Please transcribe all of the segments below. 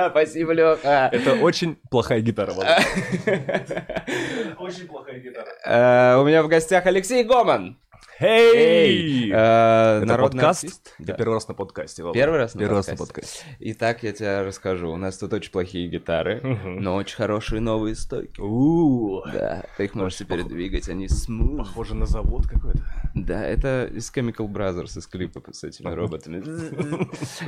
Слез. Спасибо, Леха. Это очень плохая гитара, Очень плохая гитара. У меня в гостях Алексей Гоман. Эй! Э, Это народный подкаст? артист. Я Да. первый раз на подкасте. Первый раз на Первый раз на подкасте? Итак, я тебе расскажу. У нас тут очень плохие гитары, но очень хорошие новые стойки. Да, ты их можешь теперь двигать, они смуз. Похоже на завод какой-то. Да, это из Chemical Brothers, из клипа с этими роботами.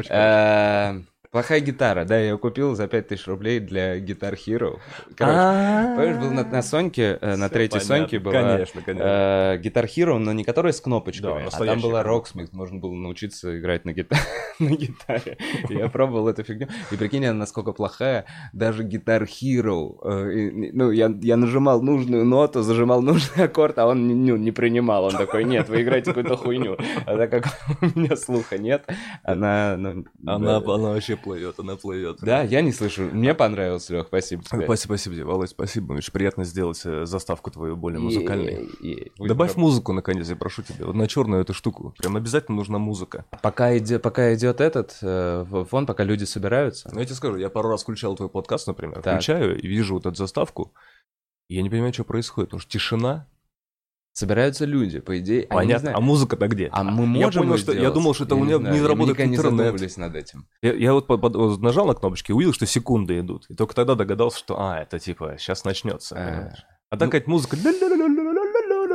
Плохая гитара, да, я ее купил за 5000 рублей для Guitar Hero. Короче, помнишь, был на, на Соньке, э, на третьей. Соньке была Конечно, конечно. э, Guitar Hero, но не которая с кнопочками, а там была. Rocksmith, можно было научиться играть на, гита- на гитаре. Я пробовал эту фигню, и прикинь, она насколько плохая, даже Guitar Hero, э, ну, я, я нажимал нужную ноту, зажимал нужный аккорд, а он не, ну, не принимал, он такой, нет, вы играете какую-то хуйню. А так как у меня слуха нет, она... ну, Она, да. она вообще плывет, она плывет. Да, я не слышу. Мне понравилось, Лех, спасибо тебе. Спасибо, спасибо тебе, Володь, спасибо. Очень приятно сделать э, заставку твою более музыкальной. Добавь музыку, наконец, я прошу тебя. Вот на черную эту штуку. Прям обязательно нужна музыка. Пока идет, пока идет этот э, фон, пока люди собираются. Ну, я тебе скажу, я пару раз включал твой подкаст, например, Так. включаю и вижу вот эту заставку, и я не понимаю, что происходит, потому что тишина, Собираются люди, по идее. они не понятно, знают. а музыка-то где? А мы Я можем понял, ее что- я сделать? думал, что это у меня не я работает не интернет. задумывались над этим. Я, я вот, под- под- нажал на кнопочки, увидел, что секунды идут, и только тогда догадался, что, а, это типа, сейчас начнется. А? А так какая-то музыка.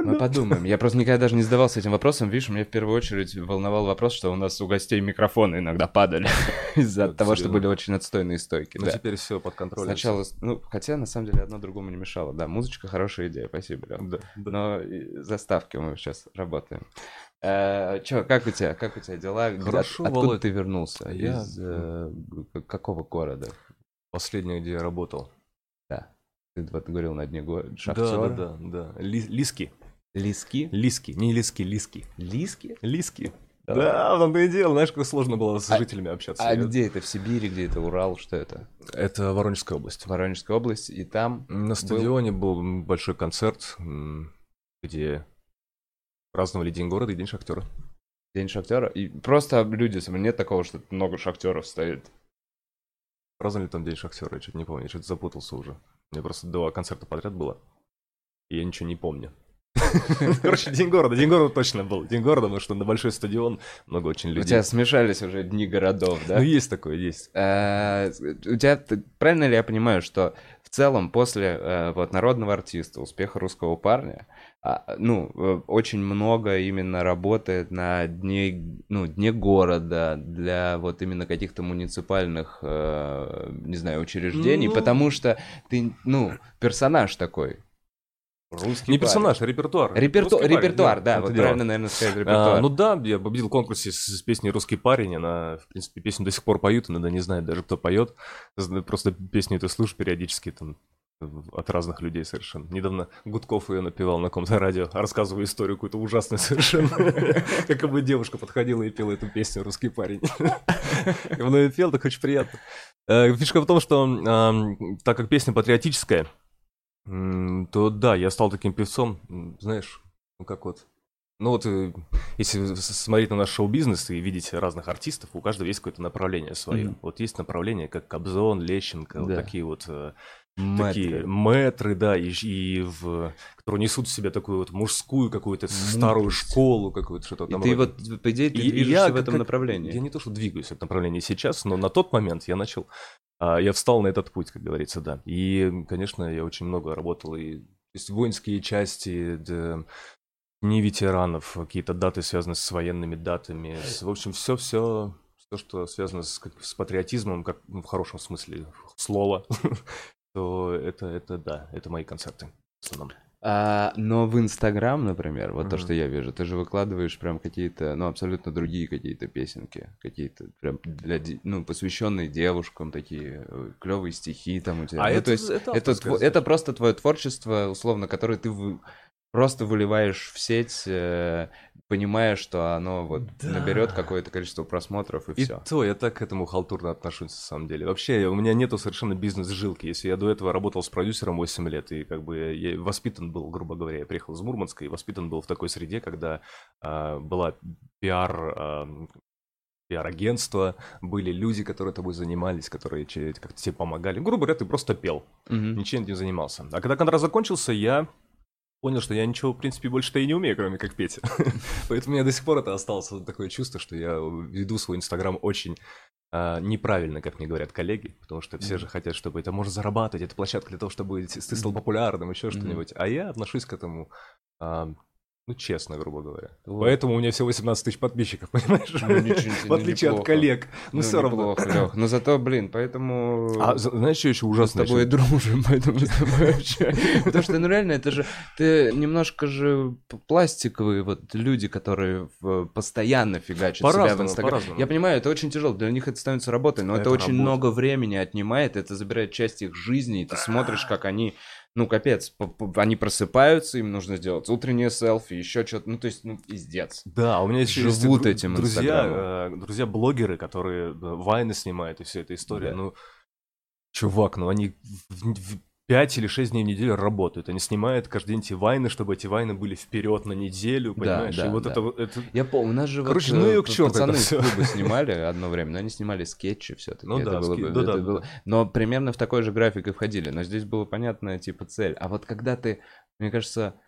Мы ну, подумаем. Я просто никогда даже не задавался этим вопросом. Видишь, меня в первую очередь волновал вопрос, что у нас у гостей микрофоны иногда падали из-за того, что были очень отстойные стойки. Ну, теперь все под контролем. Сначала, ну, хотя на самом деле одно другому не мешало. Да, музычка хорошая идея, спасибо, Лёв. Но заставки мы сейчас работаем. Э, Че, как у тебя, как у тебя дела? Хорошо, Откуда ты вернулся? Из э, какого города? Последний, где я работал. Да. Ты говорил на дне шахтера. Да, Да, да, да. Лиски. Лиски? Лиски. Не лиски, лиски. Лиски? Лиски. Да, в том-то и дело. Знаешь, как сложно было с жителями общаться. А Я- где это? В Сибири, где это? Урал? Что это? Это Воронежская область. Воронежская область. И там На стадионе был большой концерт, где праздновали День города и День шахтера. День шахтера. И просто люди, нет такого, что много шахтеров стоит. Праздновали там День шахтера, я что-то не помню, я что-то запутался уже. У меня просто два концерта подряд было, и я ничего не помню. Короче, День города, День города точно был. День города, потому что на большой стадион много очень У людей. тебя смешались уже дни городов, да? Ну, есть такое, есть. Э, У тебя, правильно ли я понимаю, что в целом после э, вот народного артиста, успеха русского парня, а, ну, э, очень много именно работает на дне, ну, дне города для вот именно каких-то муниципальных, не знаю, учреждений, Ну. потому что ты, ну, персонаж такой. Русский Не парень. персонаж, а репертуар. Реперту- Русский парень, репертуар, да, том-то вот дело. правильно, наверное, сказать А, репертуар. ну да, я победил в конкурсе с, с песней «Русский парень». Она, в принципе, песню до сих пор поют, иногда не знает даже, кто поет. Просто песню ты слушаешь периодически там от разных людей совершенно. Недавно Гудков ее напевал на каком-то радио, рассказывая историю какую-то ужасную совершенно. Как бы девушка подходила и пела эту песню «Русский парень». И он ее пел, так очень приятно. Э, Фишка в том, что так как песня патриотическая, то да, я стал таким певцом, знаешь, ну как вот, ну вот, э, если смотреть на наш шоу-бизнес и видеть разных артистов, у каждого есть какое-то направление свое. Мгм. Вот есть направление, как Кобзон, Лещенко, вот Да. такие вот Мэтры. такие мэтры, да, и, и в, которые несут в себе такую вот мужскую какую-то старую Мудрость. школу, какую-то что-то И там. ты вот, по идее, ты И- движешься я в этом как- направлении. Я не то, что двигаюсь в этом направлении сейчас, но на тот момент я начал, я встал на этот путь, как говорится, да. И, конечно, я очень много работал и то есть воинские части, да, дни ветеранов, какие-то даты, связанные с военными датами. с- в общем, все-все, все, что связано с, как- с патриотизмом, как ну, в хорошем смысле слова, то это, это да, это мои концерты в основном. А, но в Инстаграм, например, вот то, Мгм. что я вижу, ты же выкладываешь прям какие-то, ну, абсолютно другие какие-то песенки, какие-то прям для, ну, посвященные девушкам, такие клевые стихи там у тебя. А ну, это- то есть это это, тво- это просто твое творчество, условно, которое ты вы- просто выливаешь в сеть, э, понимая, что оно вот Да. наберет какое-то количество просмотров и, И все. то я так к этому халтурно отношусь, на самом деле. Вообще, у меня нету совершенно бизнес-жилки. Если я до этого работал с продюсером 8 лет, и как бы я воспитан был, грубо говоря, я приехал из Мурманска, и воспитан был в такой среде, когда а, была пиар, а, пиар-агентства, были люди, которые тобой занимались, которые как-то тебе помогали. Грубо говоря, ты просто пел, Мгм. ничем не занимался. А когда контракт закончился, я понял, что я ничего, в принципе, больше-то и не умею, кроме как петь. Поэтому у меня до сих пор это осталось вот такое чувство, что я веду свой Инстаграм очень а, неправильно, как мне говорят коллеги, потому что все же хотят, чтобы это можно зарабатывать, это площадка для того, чтобы ты стал популярным, еще что-нибудь. А я отношусь к этому, а, ну, честно, грубо говоря. Вот. Поэтому у меня всего 18 тысяч подписчиков, понимаешь? Ну, ничего В ну, отличие от неплохо. коллег. Ну, все равно. Лёх. Но зато, блин, поэтому... А знаешь, что еще Мы с ужасно? тобой еще? дружим, поэтому с тобой вообще. Потому что, ну реально, это же ты немножко же пластиковые вот люди, которые постоянно фигачат себя в По-разному, Инстаграм. по-разному. Я понимаю, это очень тяжело, для них это становится работой, но это, очень много времени отнимает, это забирает часть их жизни, и ты смотришь, как они, ну капец, они просыпаются, им нужно сделать утреннее селфи, еще что-то, ну то есть, ну пиздец. Да, у меня еще есть Живут этим друзья, э, друзья-блогеры, которые э, вайны снимают и вся эта история. Да. Ну, чувак, ну они 5 или 6 дней в неделю работают. Они снимают каждый день эти вайны, чтобы эти вайны были вперед на неделю, Да, понимаешь? да, и вот да. это, вот- это Я помню, у нас же Короче, вот, ну э, её к п- чёрту это пацаны из всё. клуба снимали одно время, но они снимали скетчи все-таки. Ну это да, было, ски- бы- да, это да, было- Но примерно в такой же график и входили. Но здесь была понятная типа цель. А вот когда ты, мне кажется,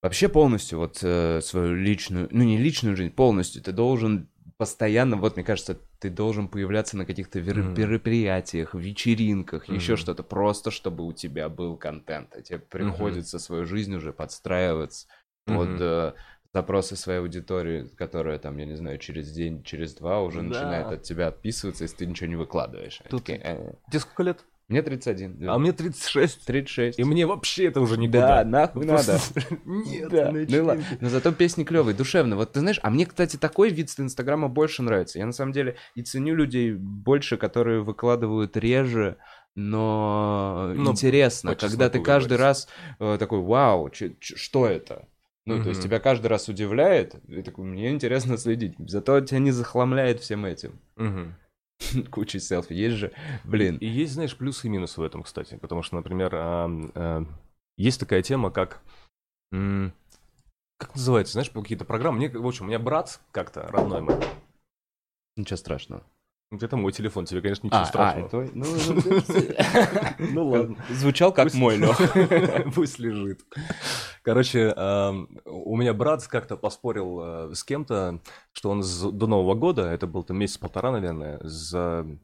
вообще полностью вот э, свою личную, ну не личную жизнь, полностью ты должен постоянно, вот мне кажется, ты должен появляться на каких-то вер- Мгм. мероприятиях, вечеринках, еще Мгм. что-то, просто чтобы у тебя был контент. А тебе приходится свою жизнь уже подстраиваться под Мгм. э, запросы своей аудитории, которая там, я не знаю, через день, через два уже Да. начинает от тебя отписываться, если ты ничего не выкладываешь. Тут- такие, «Э, Тебе сколько лет? Мне 31. да. А мне 36. 36. И мне вообще это уже Да, никуда. нахуй Просто- надо. Нет, Да, ну ладно. Но зато песни клевые, душевно. Вот ты знаешь, а мне, кстати, такой вид с Инстаграма больше нравится. Я на самом деле и ценю людей больше, которые выкладывают реже, но, Но интересно, когда ты каждый раз э, такой, вау, чё- чё- что это? Ну, то есть тебя каждый раз удивляет, и такой, мне интересно следить. Зато тебя не захламляет всем этим. Мгм. Кучей селфи. Есть же, блин. И есть, знаешь, плюсы и минусы в этом, кстати. Потому что, например, а, а, есть такая тема, как... м, Как называется, знаешь, какие-то программы. Мне, в общем, у меня брат как-то, родной мой. Ничего страшного. Это мой телефон, тебе, конечно, ничего А, а, страшного. твой? Ну, ну, Ну ладно. Звучал как Пусть- мой, Лёх. Пусть лежит. Короче, ам, у меня брат как-то поспорил э, с кем-то, что он до Нового года, это был там месяц-полтора, наверное,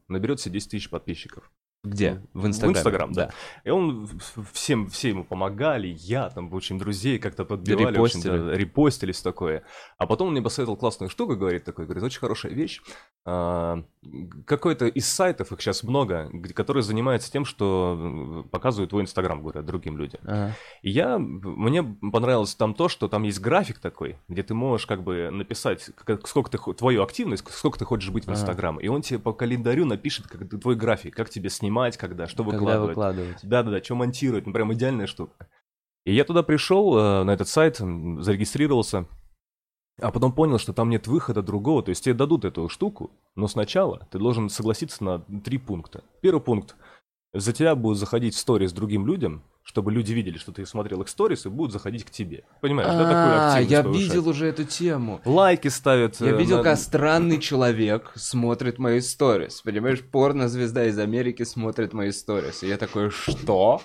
наберет себе 10 тысяч подписчиков. Где? В В Инстаграме? Инстаграм, да. И он в- в- всем, все ему помогали, я там, в общем, друзей как-то подбивали, в общем, Репостили. да, репостили все такое. А потом он мне посоветовал классную штуку, говорит такой, говорит, очень хорошая вещь. А, Какой-то из сайтов, их сейчас много, которые занимаются тем, что показывают твой Инстаграм, говорят, другим людям. Ага. И я, мне понравилось там то, что там есть график такой, где ты можешь как бы написать, как- сколько ты, твою активность, сколько ты хочешь быть в Ага. Инстаграм. И он тебе по календарю напишет, как твой график, как тебе снимать, когда, что Когда выкладывать. выкладывать? Да-да-да, что монтировать, ну прям идеальная штука. И я туда пришел, э, на этот сайт, зарегистрировался, а потом понял, что там нет выхода другого, то есть тебе дадут эту штуку, но сначала ты должен согласиться на три пункта. Первый пункт. За тебя будут заходить в сторис другим людям, чтобы люди видели, что ты смотрел их сторис и будут заходить к тебе. Понимаешь, да, такую А, активность я повышать. видел уже эту тему. Лайки ставят. Я э, видел, на- как странный человек смотрит мои сторис. Понимаешь, порно-звезда из Америки смотрит мои сторис. И я такой, что?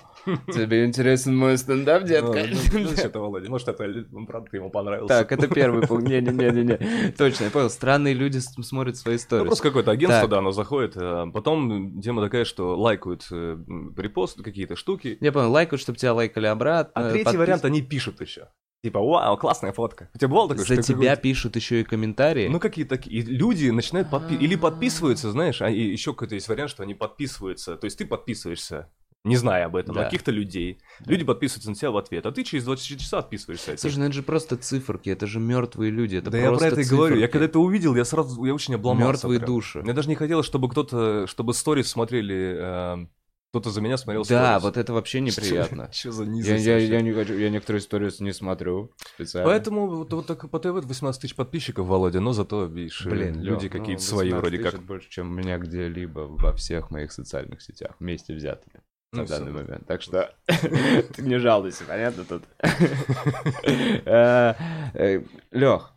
Тебе интересен мой стендап, Ну, детка? ну, ну, что-то, Володя, может, это брат ему понравился. Так, это первый пункт. Не-не-не-не. Точно, я понял. Странные люди смотрят свои Ну, сторис. просто какое-то агентство, да, оно заходит. э, Потом тема такая, что лайкают э, м, репосты, какие-то штуки. Я понял, лайкают, чтобы тебя лайкали обратно. А третий вариант они пишут еще. Типа, вау, классная фотка. У тебя бывало такое, За что тебя пишут еще и комментарии. Ну, какие такие. И люди начинают подпи- Или подписываются, знаешь, а еще какой-то есть вариант, что они подписываются. То есть ты подписываешься, не зная об этом, Да. на каких-то людей. Люди подписываются на тебя в ответ, а ты через 24 часа отписываешься. от. Слушай, ну это же просто циферки, это же мертвые люди, это да я про просто это и говорю. Я циферки. когда это увидел, я сразу, я очень обломался. Мертвые прям. души. Мне даже не хотелось, чтобы кто-то, чтобы сторис смотрели, э, кто-то за меня смотрел Да, сторис. вот это вообще неприятно. Что за Я, низость я, вообще? я не хочу, я некоторые истории не смотрю специально. Поэтому вот, вот так по ТВ 18 тысяч подписчиков, Володя, но зато, видишь, Блин, Блин, люди Лёх, какие-то ну, свои 18 вроде как. больше, чем у меня где-либо во всех моих социальных сетях, вместе взятыми на Ну, всё. данный момент. Так что ты не жалуйся, понятно тут? Лех,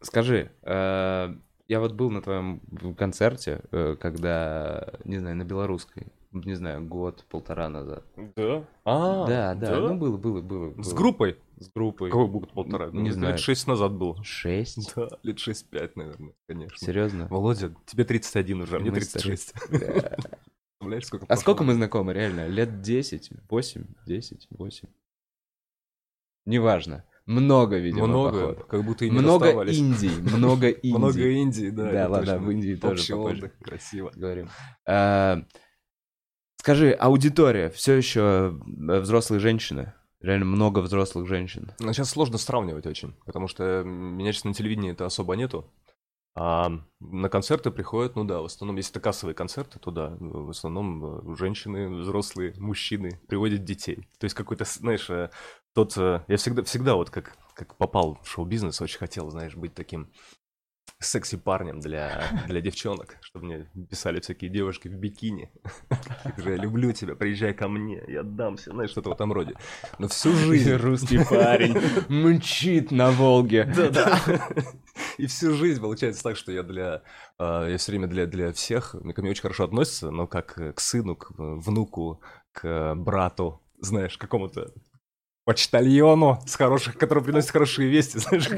скажи, э, Я вот был на твоем концерте, э, когда, не знаю, на белорусской, не знаю, год-полтора назад. Да? А, да, да, ну было, было, было. С было. группой? С группой. Какой год полтора? Не Ну, знаю. Лет шесть назад был. Шесть? Да, лет шесть-пять, наверное, конечно. Серьезно? Володя, тебе 31 уже, а мне Мы с тобой- 36. Представляешь, сколько А сколько мы знакомы, реально? Лет 10, 8, 10, 8. Неважно. Много, видимо, Много, походу. как будто и не Много расставались. Индий, много Индий. Много Индии, да. Да, ладно, в Индии тоже Общий отдых, красиво. Говорим. А, Скажи, аудитория, все еще взрослые женщины? Реально много взрослых женщин. Но сейчас сложно сравнивать очень, потому что меня сейчас на телевидении это особо нету. А на концерты приходят, ну да, в основном, если это кассовые концерты, то да, в основном э, женщины, взрослые, мужчины приводят детей. То есть какой-то, знаешь, э, тот... э, Я всегда, всегда вот как, как попал в шоу-бизнес, очень хотел, знаешь, быть таким секси-парнем для, для девчонок, чтобы мне писали всякие девушки в бикини. Я люблю тебя, приезжай ко мне, я отдамся, знаешь, что-то в этом роде. Но всю жизнь... Русский парень мчит на Волге. Да-да. И всю жизнь получается так, что я для... э, Я все время для, для всех, ко мне очень хорошо относятся, но как к сыну, к внуку, к брату, знаешь, какому-то почтальону, с хороших, который приносит хорошие вести, знаешь,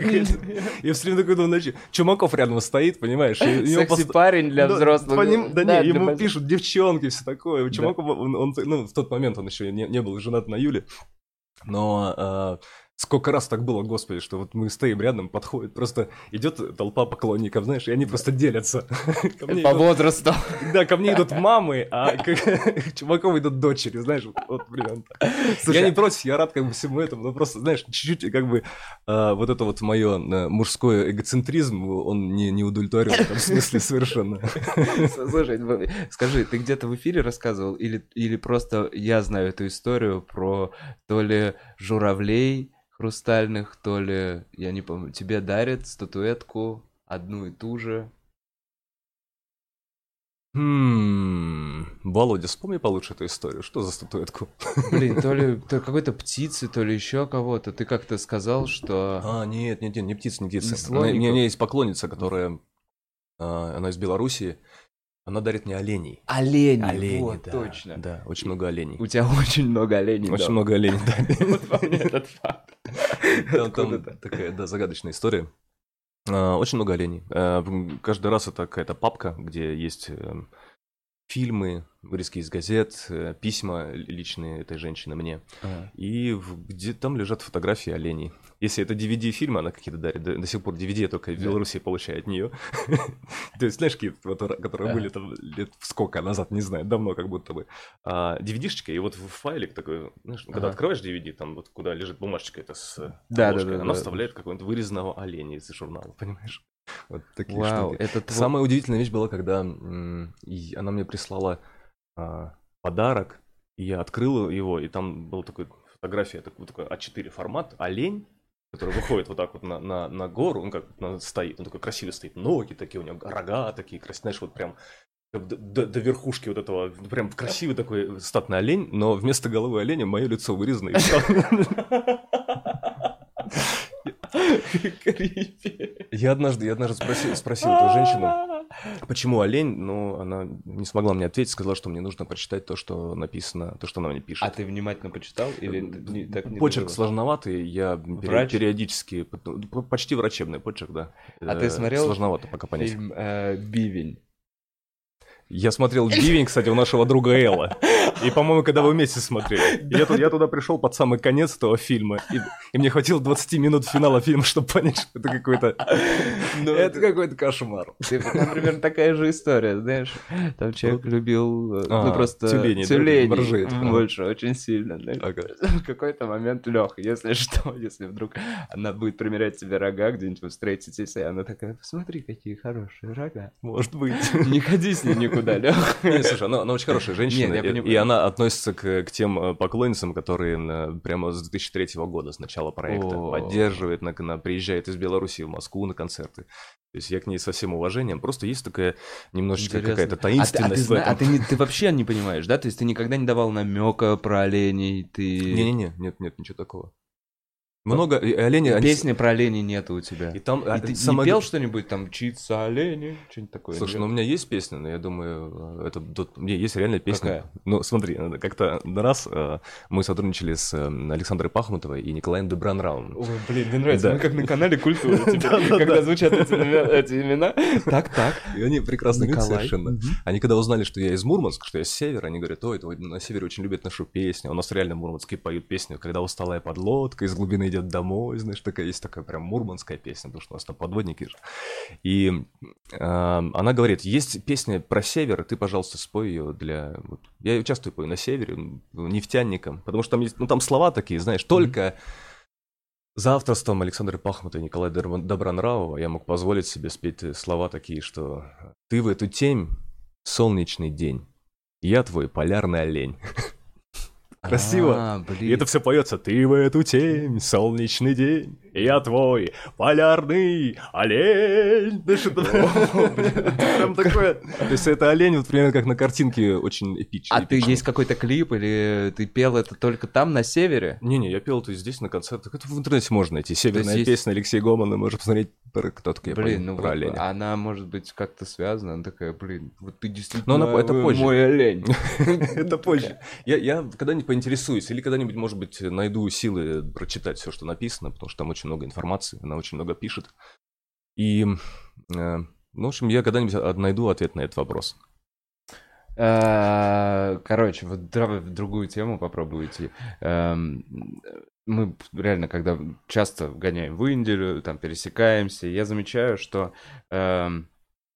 Я все время такой думаю, значит, Чумаков рядом стоит, понимаешь? и Секси пост- парень для Да, взрослых. поним- Да, Да, не, ему больших. пишут девчонки, все такое. У Чумакова, он, он, ну, в тот момент он еще не, не был женат на Юле. Но э, сколько раз так было, господи, что вот мы стоим рядом, подходит, просто идет толпа поклонников, знаешь, и они просто делятся. По идут- возрасту. Да, ко мне идут мамы, а к Чумакову идут дочери, знаешь, вот, вот Я не против, я рад как бы всему этому, но просто, знаешь, чуть-чуть как бы э, вот это вот мое мужской эгоцентризм, он не, не удовлетворен в этом смысле совершенно. Слушай, скажи, ты где-то в эфире рассказывал или, или просто я знаю эту историю про то ли журавлей хрустальных, то ли, я не помню, тебе дарят статуэтку одну и ту же. Хм, Володя, вспомни получше эту историю. Что за статуэтку? Блин, то ли то какой-то птицы, то ли еще кого-то. Ты как-то сказал, что... А, нет, нет, нет, не птица, не птица. Не У слоников? меня, у меня есть поклонница, которая, а, она из Белоруссии, она дарит мне оленей. Олени, вот, да, точно. Да, очень много оленей. У тебя очень много оленей. Очень много оленей, да. Вот помни этот факт. Там, такая, да, загадочная история. А, Очень много оленей. А, Каждый раз это какая-то папка, где есть эм, фильмы, вырезки из газет, э, письма личные этой женщины мне. А. И где там лежат фотографии оленей. Если это DVD-фильмы, она какие-то дарит. До, до сих пор DVD я только в. Беларуси получаю от нее. То есть, знаешь, какие которые были там лет сколько назад, не знаю, давно как будто бы. А, DVD-шечка, и вот в файлик такой, знаешь, когда Ага. открываешь DVD, там вот куда лежит бумажечка это с обложкой, она вставляет какого-нибудь вырезанного оленя из журнала, понимаешь? Вот такие Вау, штуки. это твой- Самая удивительная вещь была, когда она мне прислала а, подарок, и я открыл его, и там была такая фотография, такой, вот такой А4 формат, олень, который выходит вот так вот на, на, на гору, он как на- стоит, он такой красивый стоит, ноги такие, у него рога такие, красивые, знаешь, вот прям до, до- до верхушки вот этого, прям красивый такой статный олень, но вместо головы оленя мое лицо вырезано. Я однажды, я однажды спросил, спросил эту женщину, почему олень, но она не смогла мне ответить, сказала, что мне нужно прочитать то, что написано, то, что она мне пишет. А ты внимательно почитал или не- так не почерк дожило? сложноватый, я Врач? периодически, почти врачебный почерк, да. А ты Э, смотрел Сложновато пока понять. Фильм э, «Бивень». Я смотрел Бивень, кстати, у нашего друга Элла. И, по-моему, когда вы вместе смотрели. Я, туда- я туда пришел под самый конец этого фильма, и, и мне хватило 20 минут финала фильма, чтобы понять, что это какой-то... Ну, это какой-то кошмар. Ты- Там примерно такая же история, знаешь. Там человек любил, э, А, ну просто тюленей боржей, ага. больше, очень сильно. знаешь. Ага. В какой-то момент, Лех, если что, если вдруг она будет примерять себе рога где-нибудь, вы встретитесь, и она такая, посмотри, какие хорошие рога. Может быть. Не ходи с ней никуда, Лех. Не, слушай, она, она очень хорошая женщина, Нет, и, она относится к, к тем э, поклонницам, которые э, прямо с 2003 года, с начала проекта, поддерживает, на, на- приезжает из Беларуси в Москву на концерты. То есть я к ней со всем уважением, просто есть такая немножечко Интересно. какая-то А ты- а ты, таинственность в этом. а ты, не- ты вообще не понимаешь, да? То есть ты никогда не давал намека про оленей, ты... Не-не-не, нет, нет, ничего такого. Много и олени... они- Песни про оленей нету у тебя. И там... И а, ты самое не пел что-нибудь там «Мчится олени», что-нибудь такое? Слушай, ну у меня есть песня, но я думаю, э, это тут- мне есть реальная песня. Какая? Ну, смотри, э, как-то на раз э, мы сотрудничали с Александрой Пахмутовой и Николаем Дебранраум. Ой, блин, мне нравится. Да. Мы как на канале Да-да-да. когда звучат эти имена-. Так, так. И они Николай. совершенно. Они когда узнали, что я из Мурманска, что я с севера, они говорят, ой, на севере очень любят нашу песню. У нас реально мурманские поют песню, когда усталая подлодка из глубины идет домой, знаешь, такая есть такая прям мурманская песня, потому что у нас там подводники же. И э, она говорит, есть песня про север, ты, пожалуйста, спой ее для... вот, Я ее часто пою на севере, м, нефтяникам, потому что там есть, ну там слова такие, знаешь, только... За авторством Александра Пахмута и Николая Добронравова я мог позволить себе спеть э, слова такие, что «Ты в эту темь, солнечный день, я твой полярный олень». Красиво. А, И блин. это все поется «Ты в эту темь, солнечный день, я твой полярный олень». Прям такое. То есть это олень, вот примерно как на картинке, очень эпичный. А ты есть какой-то клип или ты пел это только там, на севере? Не-не, я пел это здесь на концертах. Это в интернете можно найти. Северная песня Алексея Гомана. Можно посмотреть, кто такой я Блин, ну про оленя. она может быть как-то связана, она такая, блин, вот ты действительно мой олень. Это позже. Я, я когда-нибудь поинтересуюсь, или когда-нибудь, может быть, найду силы прочитать все, что написано, потому что там очень много информации, она очень много пишет. И, э, ну, в общем, я когда-нибудь найду ответ на этот вопрос. А, Короче, в другую тему попробую. Эм, Мы реально, когда часто гоняем в Индию, там пересекаемся, я замечаю, что, эм,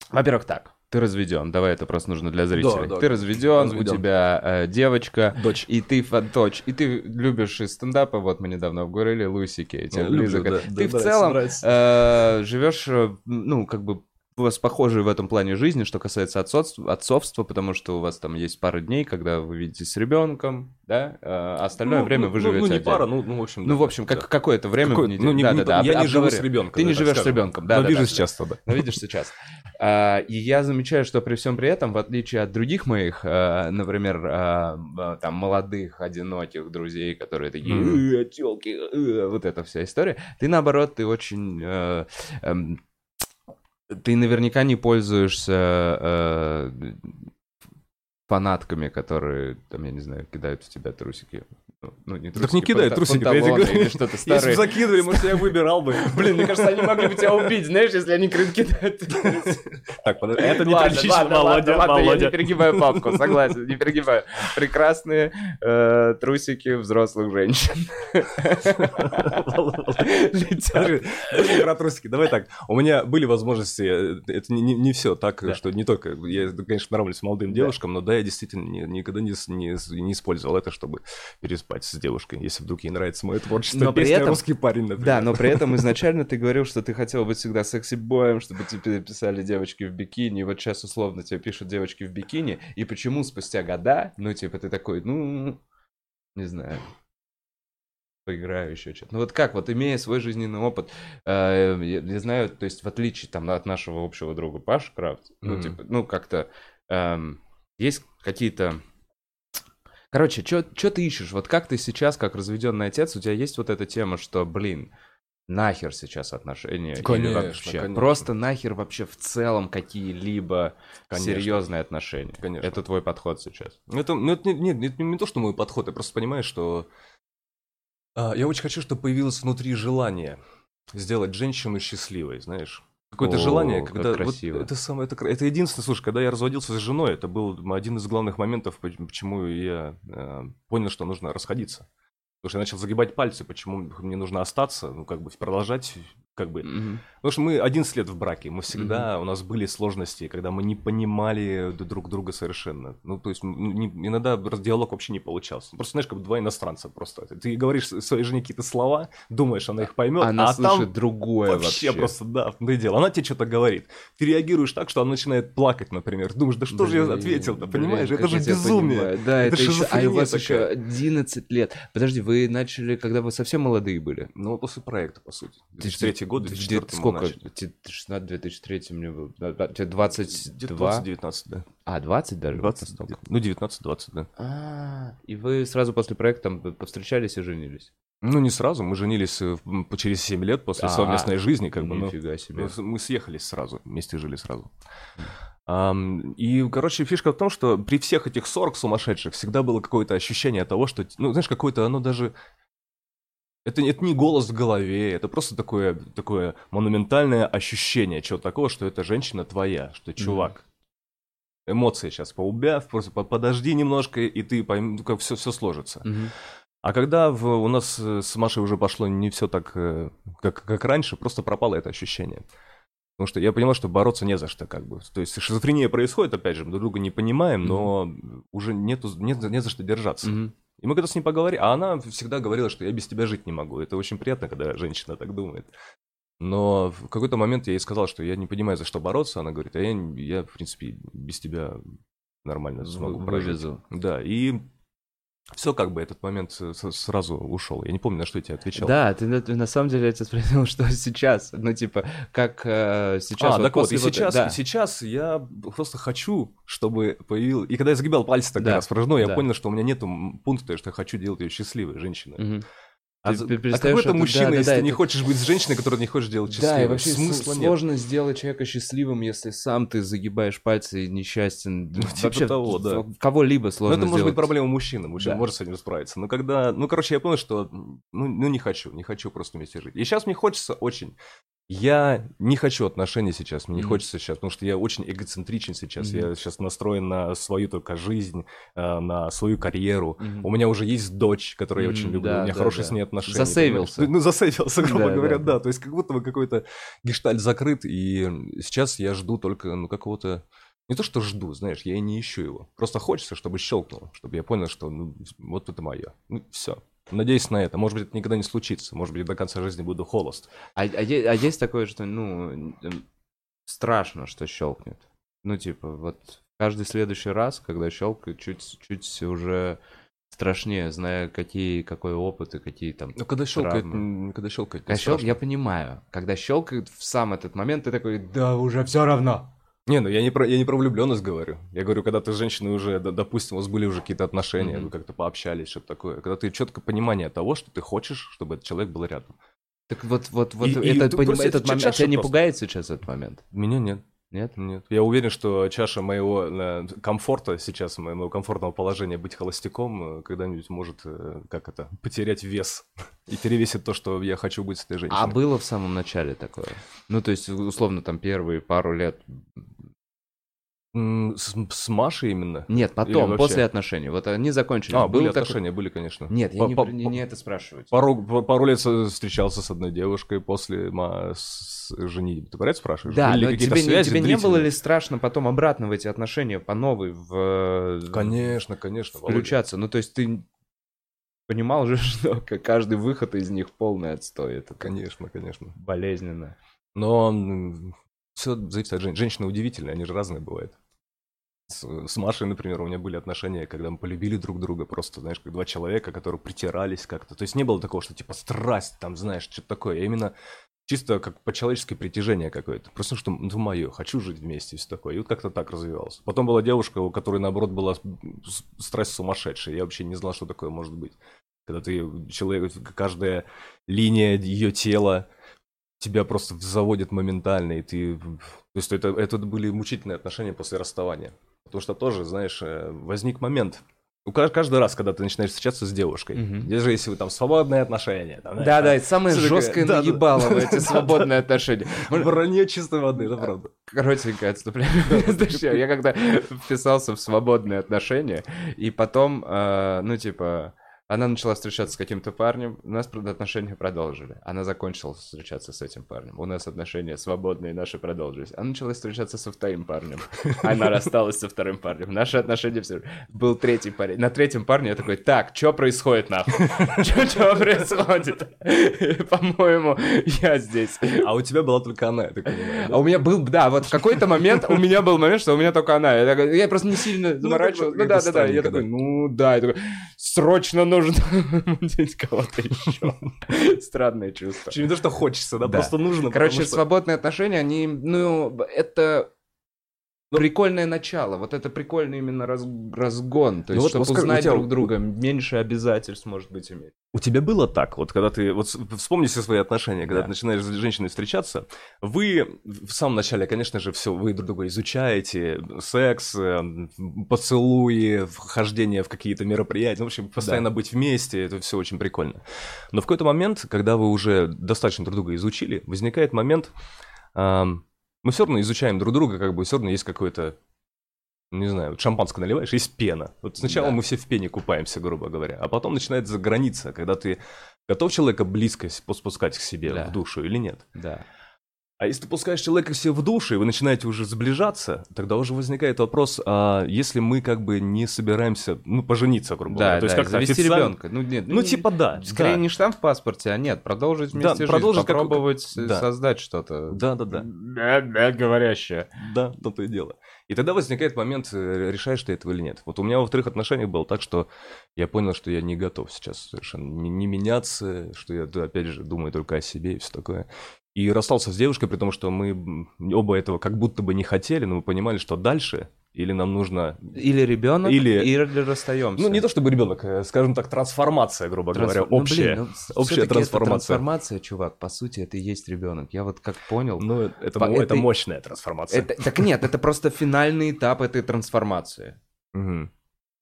во-первых, так, ты разведен, давай это просто нужно для зрителей. да, ты разведен, у разведён. тебя э, девочка, Дочь. и ты фа- дочь, и ты любишь из стендапа, вот мы недавно говорили, Луиси Кей, тебе близок. Ты в целом э, живешь, э, ну, как бы у вас похожие в этом плане жизни, что касается отцовства, отцовства, потому что у вас там есть пара дней, когда вы видитесь с ребенком, да, э, а остальное время вы живете Ну, не отдельно. пара, ну, ну, в общем, Ну, да, в общем, как, да. какое-то время Какое- ну, не- да, не- да, да, я не живу с ребенком. Ты не да, так живешь с скажем. ребенком, да, Но да, вижу да, сейчас да. но видишь сейчас. А, И я замечаю, что при всем при этом, в отличие от других моих, а, например, а, а, там молодых, одиноких друзей, которые такие. «Э, тёлки, э», вот эта вся история, ты наоборот, ты очень... Ты наверняка не пользуешься э, фанатками, которые, там, я не знаю, кидают в тебя трусики. Ну, ну, не Так не трусики, кидают трусики, я тебе говорю. что-то Если бы закидывали, может, я выбирал бы. Блин, мне кажется, они могли бы тебя убить, знаешь, если они кидают. Так, подожди, это не ладно, Володя, ладно, ладно, я Володя. не перегибаю папку, согласен, не перегибаю. Прекрасные э, трусики взрослых женщин. Подожди про трусики. Давай так. У меня были возможности, э, это не, все так, что не только, я, конечно, нравлюсь молодым девушкам, но да, я действительно не- никогда не, не не использовал это, чтобы переспать с девушкой, если вдруг ей нравится мое творчество. Но при этом- «Русский парень», например. Да, но при этом изначально ты говорил, что ты хотел быть всегда секси-боем, чтобы тебе писали девочки в бикини. И вот сейчас условно тебе пишут девочки в бикини. И почему спустя года, ну, типа, ты такой, ну, не знаю, поиграю еще что-то. Ну вот как, вот имея свой жизненный опыт, э, я, я знаю, то есть в отличие там от нашего общего друга Паши Крафт, ну Мгм. типа, ну как-то эм, есть какие-то... Короче, что ты ищешь? Вот как ты сейчас, как разведенный отец, у тебя есть вот эта тема, что, блин, нахер сейчас отношения? или Конечно, вообще? конечно. Просто нахер вообще в целом какие-либо серьезные отношения? Конечно. Это твой подход сейчас. Это, ну, это не, не- это не то, что мой подход, я просто понимаю, что а, я очень хочу, чтобы появилось внутри желание сделать женщину счастливой, знаешь. Какое-то О, желание, как когда вот красиво. это самое, это, это единственное, слушай, когда я разводился с женой, это был один из главных моментов, поч- почему я э, понял, что нужно расходиться. Потому что я начал загибать пальцы, почему мне нужно остаться, ну, как бы продолжать, как бы Мгм. Потому что мы 11 лет в браке, мы всегда, у нас были сложности, когда мы не понимали друг друга совершенно. Ну, то есть, м, не- иногда диалог вообще не получался. Просто, знаешь, как бы два иностранца просто. Ты говоришь своей жене какие-то слова, думаешь, она их поймет, Она а слышит там другое вообще, вообще. просто, да, и дело. Она тебе что-то говорит. Ты реагируешь так, что она начинает плакать, например. Думаешь, да что же я Блин, ответил-то, блин, понимаешь? как Это же безумие. понимаю. Да, Это это, еще... А у вас еще такая. 11 лет. Подожди, вы начали, когда вы совсем молодые были? Ну, после проекта, по сути. Ты 2003 год, Где- 2004 мы Сколько? начали. Те- 16, 2003 мне было. Тебе 22? 20-19, да. А, 20 даже? 20, Настолько? ну, 19-20, да. А, и вы сразу после проекта там повстречались и женились? Ну, не сразу, мы женились э, через 7 лет после А, совместной жизни, как бы, ну, Нифига себе. мы, съехались сразу, вместе жили сразу. И, короче, фишка в том, что при всех этих ссорах сумасшедших всегда было какое-то ощущение того, что, ну, знаешь, какое-то оно даже... Это, это не голос в голове, это просто такое, такое монументальное ощущение чего такого, что эта женщина твоя, что чувак. Эмоции сейчас поубяв, просто по- подожди немножко, и ты пойм, ну, как все, все сложится. Мгм. А когда в- у нас э, с Машей уже пошло не все так, э, как, как раньше, просто пропало это ощущение. Потому что я поняла, что бороться не за что, как бы. То есть шизофрения происходит, опять же, мы друг друга не понимаем, но уже нету, нет, не за что держаться. Мгм. И мы когда с ней поговорили, а она всегда говорила, что я без тебя жить не могу. Это очень приятно, когда женщина так думает. Но в какой-то момент я ей сказал, что я не понимаю, за что бороться. Она говорит, а я, я в принципе, без тебя нормально смогу Вы- прожить. вывезу. Да, и все как бы этот момент с- сразу ушел. Я не помню, на что я тебе отвечал. Да, ты, на- на самом деле я тебя спросил, что сейчас. Ну, типа, как э, сейчас. а, так вот, и сейчас, да. и сейчас я просто хочу, чтобы появилась... И когда я загибал пальцы тогда Да, раз в я да. понял, что у меня нету м, пункта, что я хочу делать ее счастливой женщиной. Мгм. А, Ты пе- а перестаешь какой это это- мужчина, да, да, если да, ты не это- хочешь быть с женщиной, которую ты не хочешь делать счастливой? Да, и вообще Смысла с- нет. сложно сделать человека счастливым, если сам ты загибаешь пальцы и несчастен. Ну, типа вообще того, да. кого-либо Ну, сложно это может сделать. быть проблема мужчины, мужчина Да. может с этим справиться. Но когда, ну, короче, я понял, что, ну, ну, не хочу, не хочу просто вместе жить. И сейчас мне хочется очень. Я не хочу отношений сейчас, мне не Мгм. хочется сейчас, потому что я очень эгоцентричен сейчас. Мгм. Я сейчас настроен на свою только жизнь, э, на свою карьеру. Мгм. У меня уже есть дочь, которую я очень люблю. да, у меня да, хорошие да. с ней отношения. Засейвился. Ну, засейвился, грубо Да, говоря, да, да. То есть как будто бы какой-то гештальт закрыт, и сейчас я жду только, ну, какого-то... Не то, что жду, знаешь, я и не ищу его. Просто хочется, чтобы щелкнуло, чтобы я понял, что ну, вот это мое. Ну, все. Надеюсь на это. Может быть, это никогда не случится. Может быть, до конца жизни буду холост. А, а а есть такое, что, ну, страшно, что щелкнет. Ну, типа, вот каждый следующий раз, когда щелкает, чуть, чуть уже страшнее, зная, какие, какой опыт и какие там... Ну, когда щелкает, Травмы. когда щелкает, Когда щелк- страшно. я понимаю. Когда щелкает в сам этот момент, ты такой, да уже все равно. Не, ну я не про, я не про влюбленность говорю. Я говорю, когда ты с женщиной уже, допустим, у вас были уже какие-то отношения, Мгм. вы как-то пообщались, что-то такое. Когда ты четкое понимание того, что ты хочешь, чтобы этот человек был рядом. Так вот, вот, вот И- и этот, ты поним- этот это момент, тебя не просто. пугает сейчас этот момент? Меня нет. Нет? Нет. Я уверен, что чаша моего э, комфорта сейчас, моего комфортного положения быть холостяком э, когда-нибудь может, э, как это, потерять вес и перевесит то, что я хочу быть с этой женщиной. А было в самом начале такое? Ну, то есть, условно, там первые пару лет. С, с Машей именно? Нет, потом, после отношений. Вот они закончили. А, были Был такой- отношения, были, конечно. Нет, я По- не, по- не- не это спрашиваю. Пару, па- пару лет встречался с одной девушкой после ма- с женитьбы. Ты это спрашиваешь? Да, Были ли но тебе, не, связи тебе не было ли страшно потом обратно в эти отношения по новой в, э, Конечно, конечно. Володя. включаться? Ну, то есть ты понимал же, что каждый выход из них полный отстой. Это Конечно, конечно. болезненно. Но все зависит от женщины. Женщины удивительные, они же разные бывают. С, с Машей, например, у меня были отношения, когда мы полюбили друг друга, просто, знаешь, как два человека, которые притирались как-то. То есть не было такого, что типа страсть, там, знаешь, что-то такое. А именно чисто как по-человечески притяжение какое-то. Просто что, ну, мое, хочу жить вместе, все такое. И вот как-то так развивалось. Потом была девушка, у которой, наоборот, была страсть сумасшедшая. Я вообще не знал, что такое может быть. Когда ты, человек, каждая линия ее тела, тебя просто заводит моментально, и ты... То есть это, это были мучительные отношения после расставания. Потому что тоже, знаешь, э, возник момент. У ка- каждый раз, когда ты начинаешь встречаться с девушкой, Мгм. даже если вы там свободные отношения, там, Да, да, это самое такое, жесткое да, да, наебало в да, эти да, свободные отношения. Может, Вранье чистой воды, это правда. Коротенькое отступление. Я когда вписался в свободные отношения, и потом, э, ну, типа, она начала встречаться с каким-то парнем, у нас отношения продолжили. Она закончила встречаться с этим парнем. У нас отношения свободные наши продолжились. Она начала встречаться со вторым парнем. Она рассталась со вторым парнем. Наши отношения все... Был третий парень. На третьем парне я такой, так, что происходит нахуй? Что происходит? По-моему, я здесь. А у тебя была только она, я так понимаю. А у меня был, да, вот в какой-то момент у меня был момент, что у меня только она. Я, просто не сильно заморачивал. как Ну да, да, да. Я такой, ну да, я такой, срочно нужно мутить кого-то еще. Странное чувство. Не то, что хочется, да, просто нужно. Короче, свободные отношения, они, ну, это Ну- Прикольное начало, вот это прикольный именно раз- разгон, то Ну есть, вот, чтобы узнать тебя- друг друга, меньше обязательств, может быть, иметь. У тебя было так, вот когда ты, вот вспомни все свои отношения, когда Да. ты начинаешь с женщиной встречаться, вы в самом начале, конечно же, все, вы друг друга изучаете, секс, э, поцелуи, вхождение в какие-то мероприятия, ну, в общем, постоянно быть вместе, это все очень прикольно. Но в какой-то момент, когда вы уже достаточно друг друга изучили, возникает момент, ам, мы все равно изучаем друг друга, как бы все равно есть какой-то не знаю, вот шампанское наливаешь, есть пена. Вот сначала Да. мы все в пене купаемся, грубо говоря, а потом начинается граница, когда ты готов человека близко спускать к себе Да. в душу или нет. Да. А если ты пускаешь человека себе в душу, и вы начинаете уже сближаться, тогда уже возникает вопрос, а если мы как бы не собираемся, ну, пожениться, грубо Да, говоря, то есть да, как-то завести официально- ребенка. Ну, нет, Ну, типа да, Скорее да. не штамп в паспорте, а нет, продолжить вместе жизнь, продолжить как- попробовать да. создать что-то. Да-да-да. Да, да, говорящее. Да, то-то и дело. И тогда возникает момент, э, решаешь ты этого или нет. Вот у меня во вторых отношениях было так, что я понял, что я не готов сейчас совершенно не, не меняться, что я, да, опять же, думаю только о себе и все такое. И расстался с девушкой, при том, что мы оба этого как будто бы не хотели, но мы понимали, что дальше или нам нужно... Или ребенок, Или- или, расстаемся. Ну, не то чтобы ребенок, э, скажем так, трансформация, грубо Трансфор- говоря, ну, общая. блин, ну, общая всё-таки это трансформация. трансформация, чувак, по сути, это и есть ребенок. Я вот как понял. Ну, это, По это мощная трансформация. это, так нет, это просто финальный этап этой трансформации. Мгм.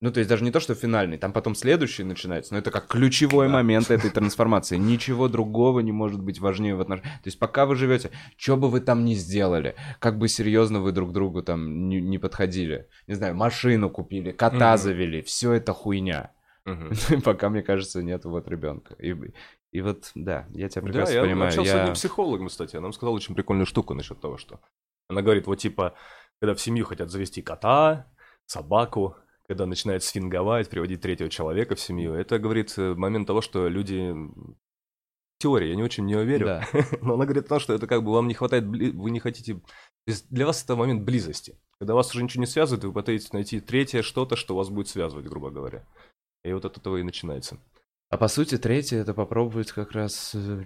Ну, то есть даже не то, что финальный, там потом следующий начинается, но это как ключевой Да. момент этой трансформации. Ничего другого не может быть важнее в отношениях. То есть пока вы живете, что бы вы там ни сделали, как бы серьезно вы друг другу там не, не подходили, не знаю, машину купили, кота Мгм. завели, все это хуйня. Мгм. Пока, мне кажется, нет вот ребенка. И, и вот, да, я тебя Да, прекрасно я понимаю. общался с Я- одним психологом, кстати, она нам сказала очень прикольную штуку насчет того, что она говорит, вот типа, когда в семью хотят завести кота, собаку, когда начинают сфинговать, приводить третьего человека в семью, это, говорит, э, момент того, что люди... Теория, я не очень в нее верю, Да. но она говорит о том, что это как бы вам не хватает, вы не хотите... То есть для вас это момент близости. Когда вас уже ничего не связывает, вы пытаетесь найти третье что-то, что вас будет связывать, грубо говоря. И вот от этого и начинается. А по сути, третье это попробовать как раз э,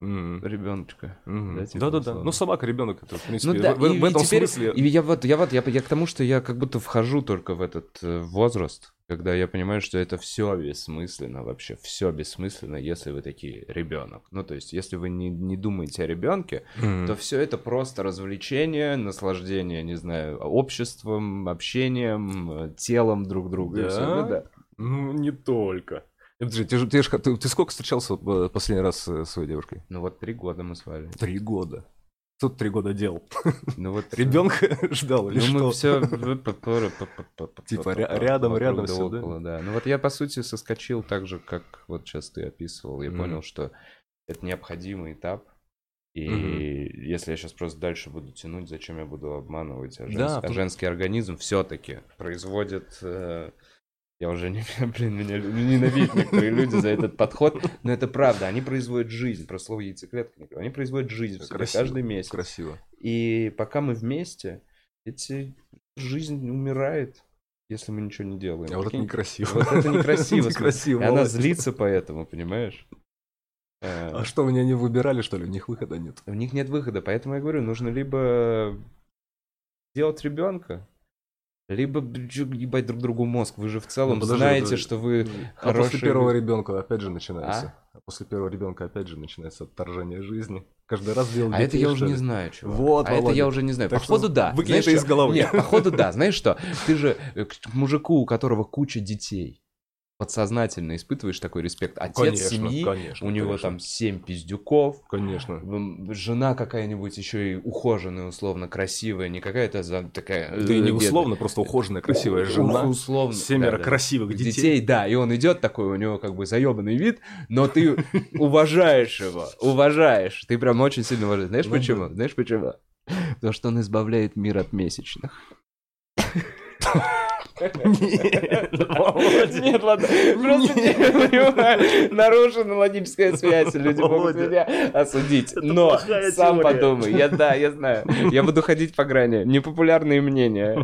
М. ребеночка. Мгм. Да, типа, Да-да-да. условно. Ну, собака, ребенок, это, в принципе, Ну да, в, и, в этом и теперь, смысле... и я вот, я вот, я, я к тому, что я как будто вхожу только в этот э, возраст, когда я понимаю, что это все бессмысленно вообще, все бессмысленно, если вы такие ребенок. Ну то есть, если вы не, не думаете о ребенке, Мгм. то все это просто развлечение, наслаждение, не знаю, обществом, общением, э, телом друг друга. и Да? Ну да. Ну, не только. Подожди, ты, ты, ты- ты сколько встречался э, последний раз э, с своей девушкой? Ну вот три года мы с вами. Три года. Ты три года делал? Ну вот Ребенка ждал или Ну, мы все... Типа ря- рядом, рядом всё, да? да. Ну вот я, по сути, соскочил так же, как вот сейчас ты описывал. Я понял, что это необходимый этап. И если я сейчас просто дальше буду тянуть, зачем я буду обманывать? А, Да, а тут- женский организм все-таки производит... э, Я уже не... Блин, меня лю- ненавидят некоторые люди за этот подход. Но это правда. Они производят жизнь. Про слово яйцеклетка. не говорю. Они производят жизнь в себе Красиво, каждый месяц. Красиво. И пока мы вместе, эти жизнь умирает, если мы ничего не делаем. А вот это некрасиво. Вот это некрасиво. Некрасиво, И она злится поэтому, понимаешь? Э, А что, меня не выбирали, что ли? У них выхода нет. У них нет выхода, поэтому я говорю, нужно либо делать ребенка, либо ебать друг другу мозг. Вы же в целом Ну, подожди, знаете, подожди. что вы А после хороший... первого ребенка опять же начинается. А? А после первого ребенка опять же начинается отторжение жизни. Каждый раз делал А это я уже не знаю, чувак. Вот, а это я уже не знаю. Так Походу, да. выкинь это из головы. Нет, походу, да. Знаешь что? Ты же э, к мужику, у которого куча детей, подсознательно испытываешь такой респект. Отец Конечно, семьи, конечно, у него конечно. там семь пиздюков, Конечно. жена какая-нибудь еще и ухоженная, условно, красивая, не какая-то за- такая... Да и э, не условно, просто ухоженная, красивая жена. условно. Семеро да, да. красивых детей. Детей, да, и он идет такой, у него как бы заебанный вид, но ты уважаешь его, уважаешь, ты прям очень сильно уважаешь. Знаешь Ну почему? Знаешь почему? Потому что он избавляет мир от месячных. Нет, ладно, просто не понимаю. Нарушена логическая связь, люди могут меня осудить. Но сам подумай, я да, я знаю. Я буду ходить по грани. Непопулярные мнения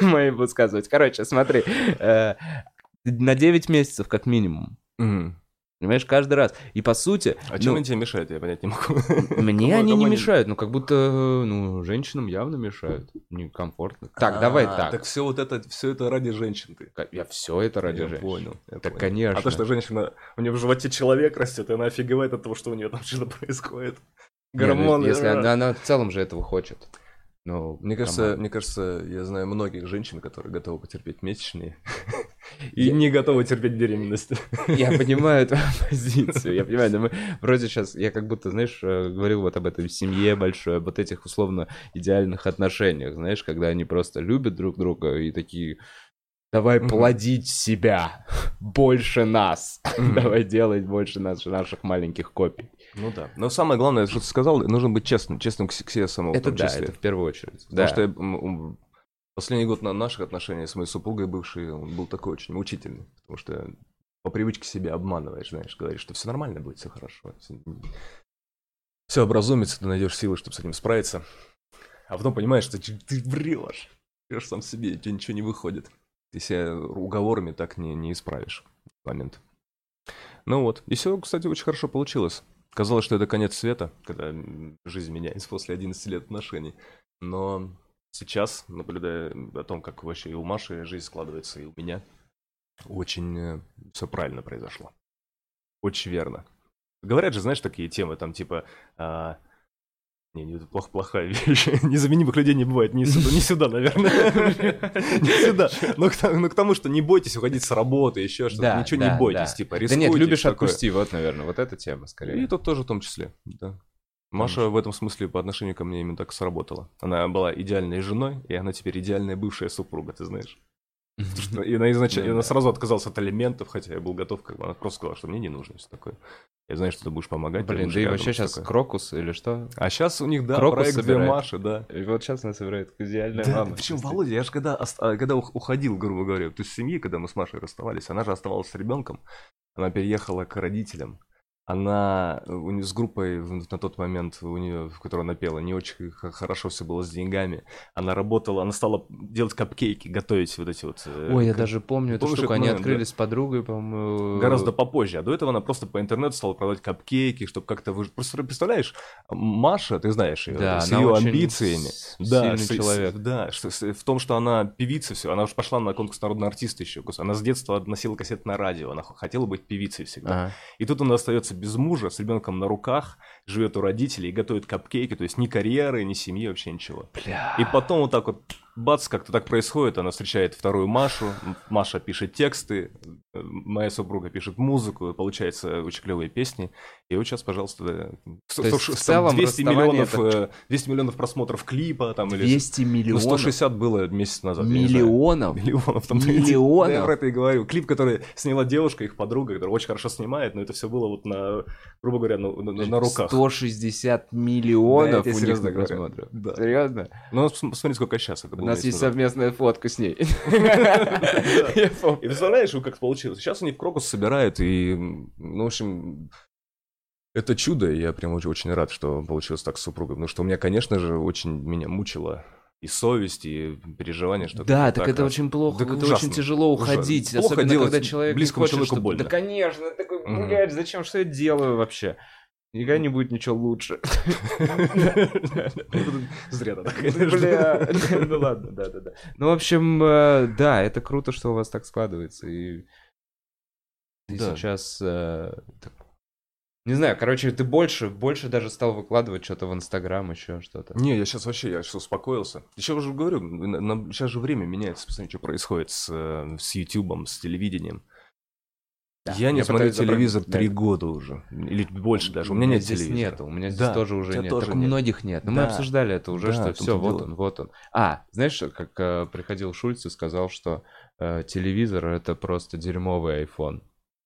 мои высказывать. Короче, смотри, э, на 9 месяцев как минимум. Понимаешь, каждый раз. И по сути... А чем ну, они тебе мешают, я понять не могу. Мне Кому- они кому не они- мешают, ну как будто, ну, женщинам явно мешают. Некомфортно. Так, давай А, так. Так все вот это, все это ради женщин ты. Я все это ради Я женщин. понял. я Так, понял. конечно. А то, что женщина, у нее в животе человек растет, и она офигевает от того, что у нее там что-то происходит. Не, ну, Гормоны. Если а. она, она в целом же этого хочет. Ну, Мне кажется, come on. мне кажется, я знаю многих женщин, которые готовы потерпеть месячные и Я- не готовы терпеть беременность. Я понимаю твою позицию, я понимаю, но мы вроде сейчас, я как будто, знаешь, э, говорил вот об этой семье большой, об вот этих условно идеальных отношениях, знаешь, когда они просто любят друг друга и такие, давай Мгм. плодить себя больше нас, Мгм. давай делать больше нас, наших маленьких копий. Ну да. Но самое главное, что ты сказал, нужно быть честным, честным к себе самому. Это да, это в первую очередь. Потому Да. что м, м, последний год на наших отношениях с моей супругой бывшей, он был такой очень мучительный. Потому что по привычке себя обманываешь, знаешь, говоришь, что все нормально будет, все хорошо. Все образумится, ты найдешь силы, чтобы с этим справиться. А потом понимаешь, что ты ты врешь. Врешь сам себе, у тебя ничего не выходит. Ты себя уговорами так не, не исправишь в момент. Ну вот. И все, кстати, очень хорошо получилось. Казалось, что это конец света, когда жизнь меняется после 11 лет отношений. Но сейчас, наблюдая о том, как вообще и у Маши жизнь складывается, и у меня, очень все правильно произошло. Очень верно. Говорят же, знаешь, такие темы, там типа... а, Не, не, это плохо, плохая вещь. Незаменимых людей не бывает. Не сюда, не сюда наверное. Не сюда. Но к, тому- что не бойтесь уходить с работы, еще что-то. Да, Ничего да, не бойтесь, да. типа, Да рискуйте. нет, любишь отпусти, вот, наверное, вот эта тема скорее. И тут тоже в том числе, да. Маша в этом смысле по отношению ко мне именно так сработала. Она была идеальной женой, и она теперь идеальная бывшая супруга, ты знаешь. И она, изначально, Ну она сразу отказалась от алиментов, хотя я был готов, как бы она просто сказала, что мне не нужно все такое. Я знаю, что ты будешь помогать. Блин, да и вообще сейчас такое. крокус или что? А сейчас у них, да, Крокус проект для собирает. Маши, да. И вот сейчас она собирает идеальная Да, мама. причем Володя, я же когда, а, когда ух- уходил, грубо говоря, то есть семьи, когда мы с Машей расставались, она же оставалась с ребенком, она переехала к родителям. Она э, с группой на тот момент, у нее, в которой она пела, не очень хорошо все было с деньгами. Она работала, она стала делать капкейки, готовить вот эти вот. э, Ой, я даже помню эту Помнишь штуку. Они момент, открыли да? с подругой, по-моему. Гораздо попозже. А до этого она просто по интернету стала продавать капкейки, чтобы как-то выжить. Просто представляешь, Маша, ты знаешь ее, Да, с ее амбициями. Да, сильный с- с- человек. да, что, с- в том, что она певица все. Она уж пошла на конкурс народного артиста еще. Она с детства носила кассеты на радио. Она хотела быть певицей всегда. Ага. И тут она остается без мужа, с ребенком на руках, живет у родителей и готовит капкейки. То есть ни карьеры, ни семьи, вообще ничего. Бля. И потом вот так вот, бац, как-то так происходит, она встречает вторую Машу, Маша пишет тексты, э, моя супруга пишет музыку, получается очень клевые песни. И вот сейчас, пожалуйста, да, есть сто- в целом 200 расставание миллионов, это- э, 200 миллионов просмотров клипа там или... 200 Ну, миллионов. 160 было месяц назад. Миллионов? Миллионов там. Да, я Миллионов? про это и говорю. Клип, который сняла девушка, их подруга, которая очень хорошо снимает, но это все было вот на, грубо говоря, на, на- на руках. 160 Да, миллионов тебе у них на просмотры. Да. Серьезно? Ну, см- смотри, сколько сейчас это У нас есть совместная фотка с ней. И представляешь, как получилось? Сейчас они в Крокус собирают, и, ну, в общем, это чудо, и я прям очень, очень рад, что получилось так с супругой, потому что у меня, конечно же, очень меня мучила и совесть, и переживание, что Да, так так, это а- очень плохо, Так это ужасно. очень тяжело Ужасно. уходить, Плохо особенно когда человек не близкому хочет, человеку чтобы- больно. Да, конечно, такой, блядь, зачем, что я делаю вообще? Никогда не будет ничего лучше. Зря ты так, Бля, ну ладно, да-да-да. Ну, в общем, э, да, это круто, что у вас так складывается, и Да. сейчас... э, Не знаю, короче, ты больше, больше даже стал выкладывать что-то в Инстаграм, еще что-то. Не, я сейчас вообще, я сейчас успокоился. Еще уже говорю, сейчас же время меняется, посмотри, что происходит с, э, с Ютубом, с телевидением. Да, я не я смотрю телевизор три это. года уже, или больше даже. У меня нет здесь телевизора. нету, у меня здесь Да, тоже у уже нет. тоже так у нет. многих нет. Но мы Да. обсуждали это уже, Да, что все, вот дело. он, вот он. А, знаешь, как э, приходил Шульц и сказал, что э, телевизор это просто дерьмовый iPhone.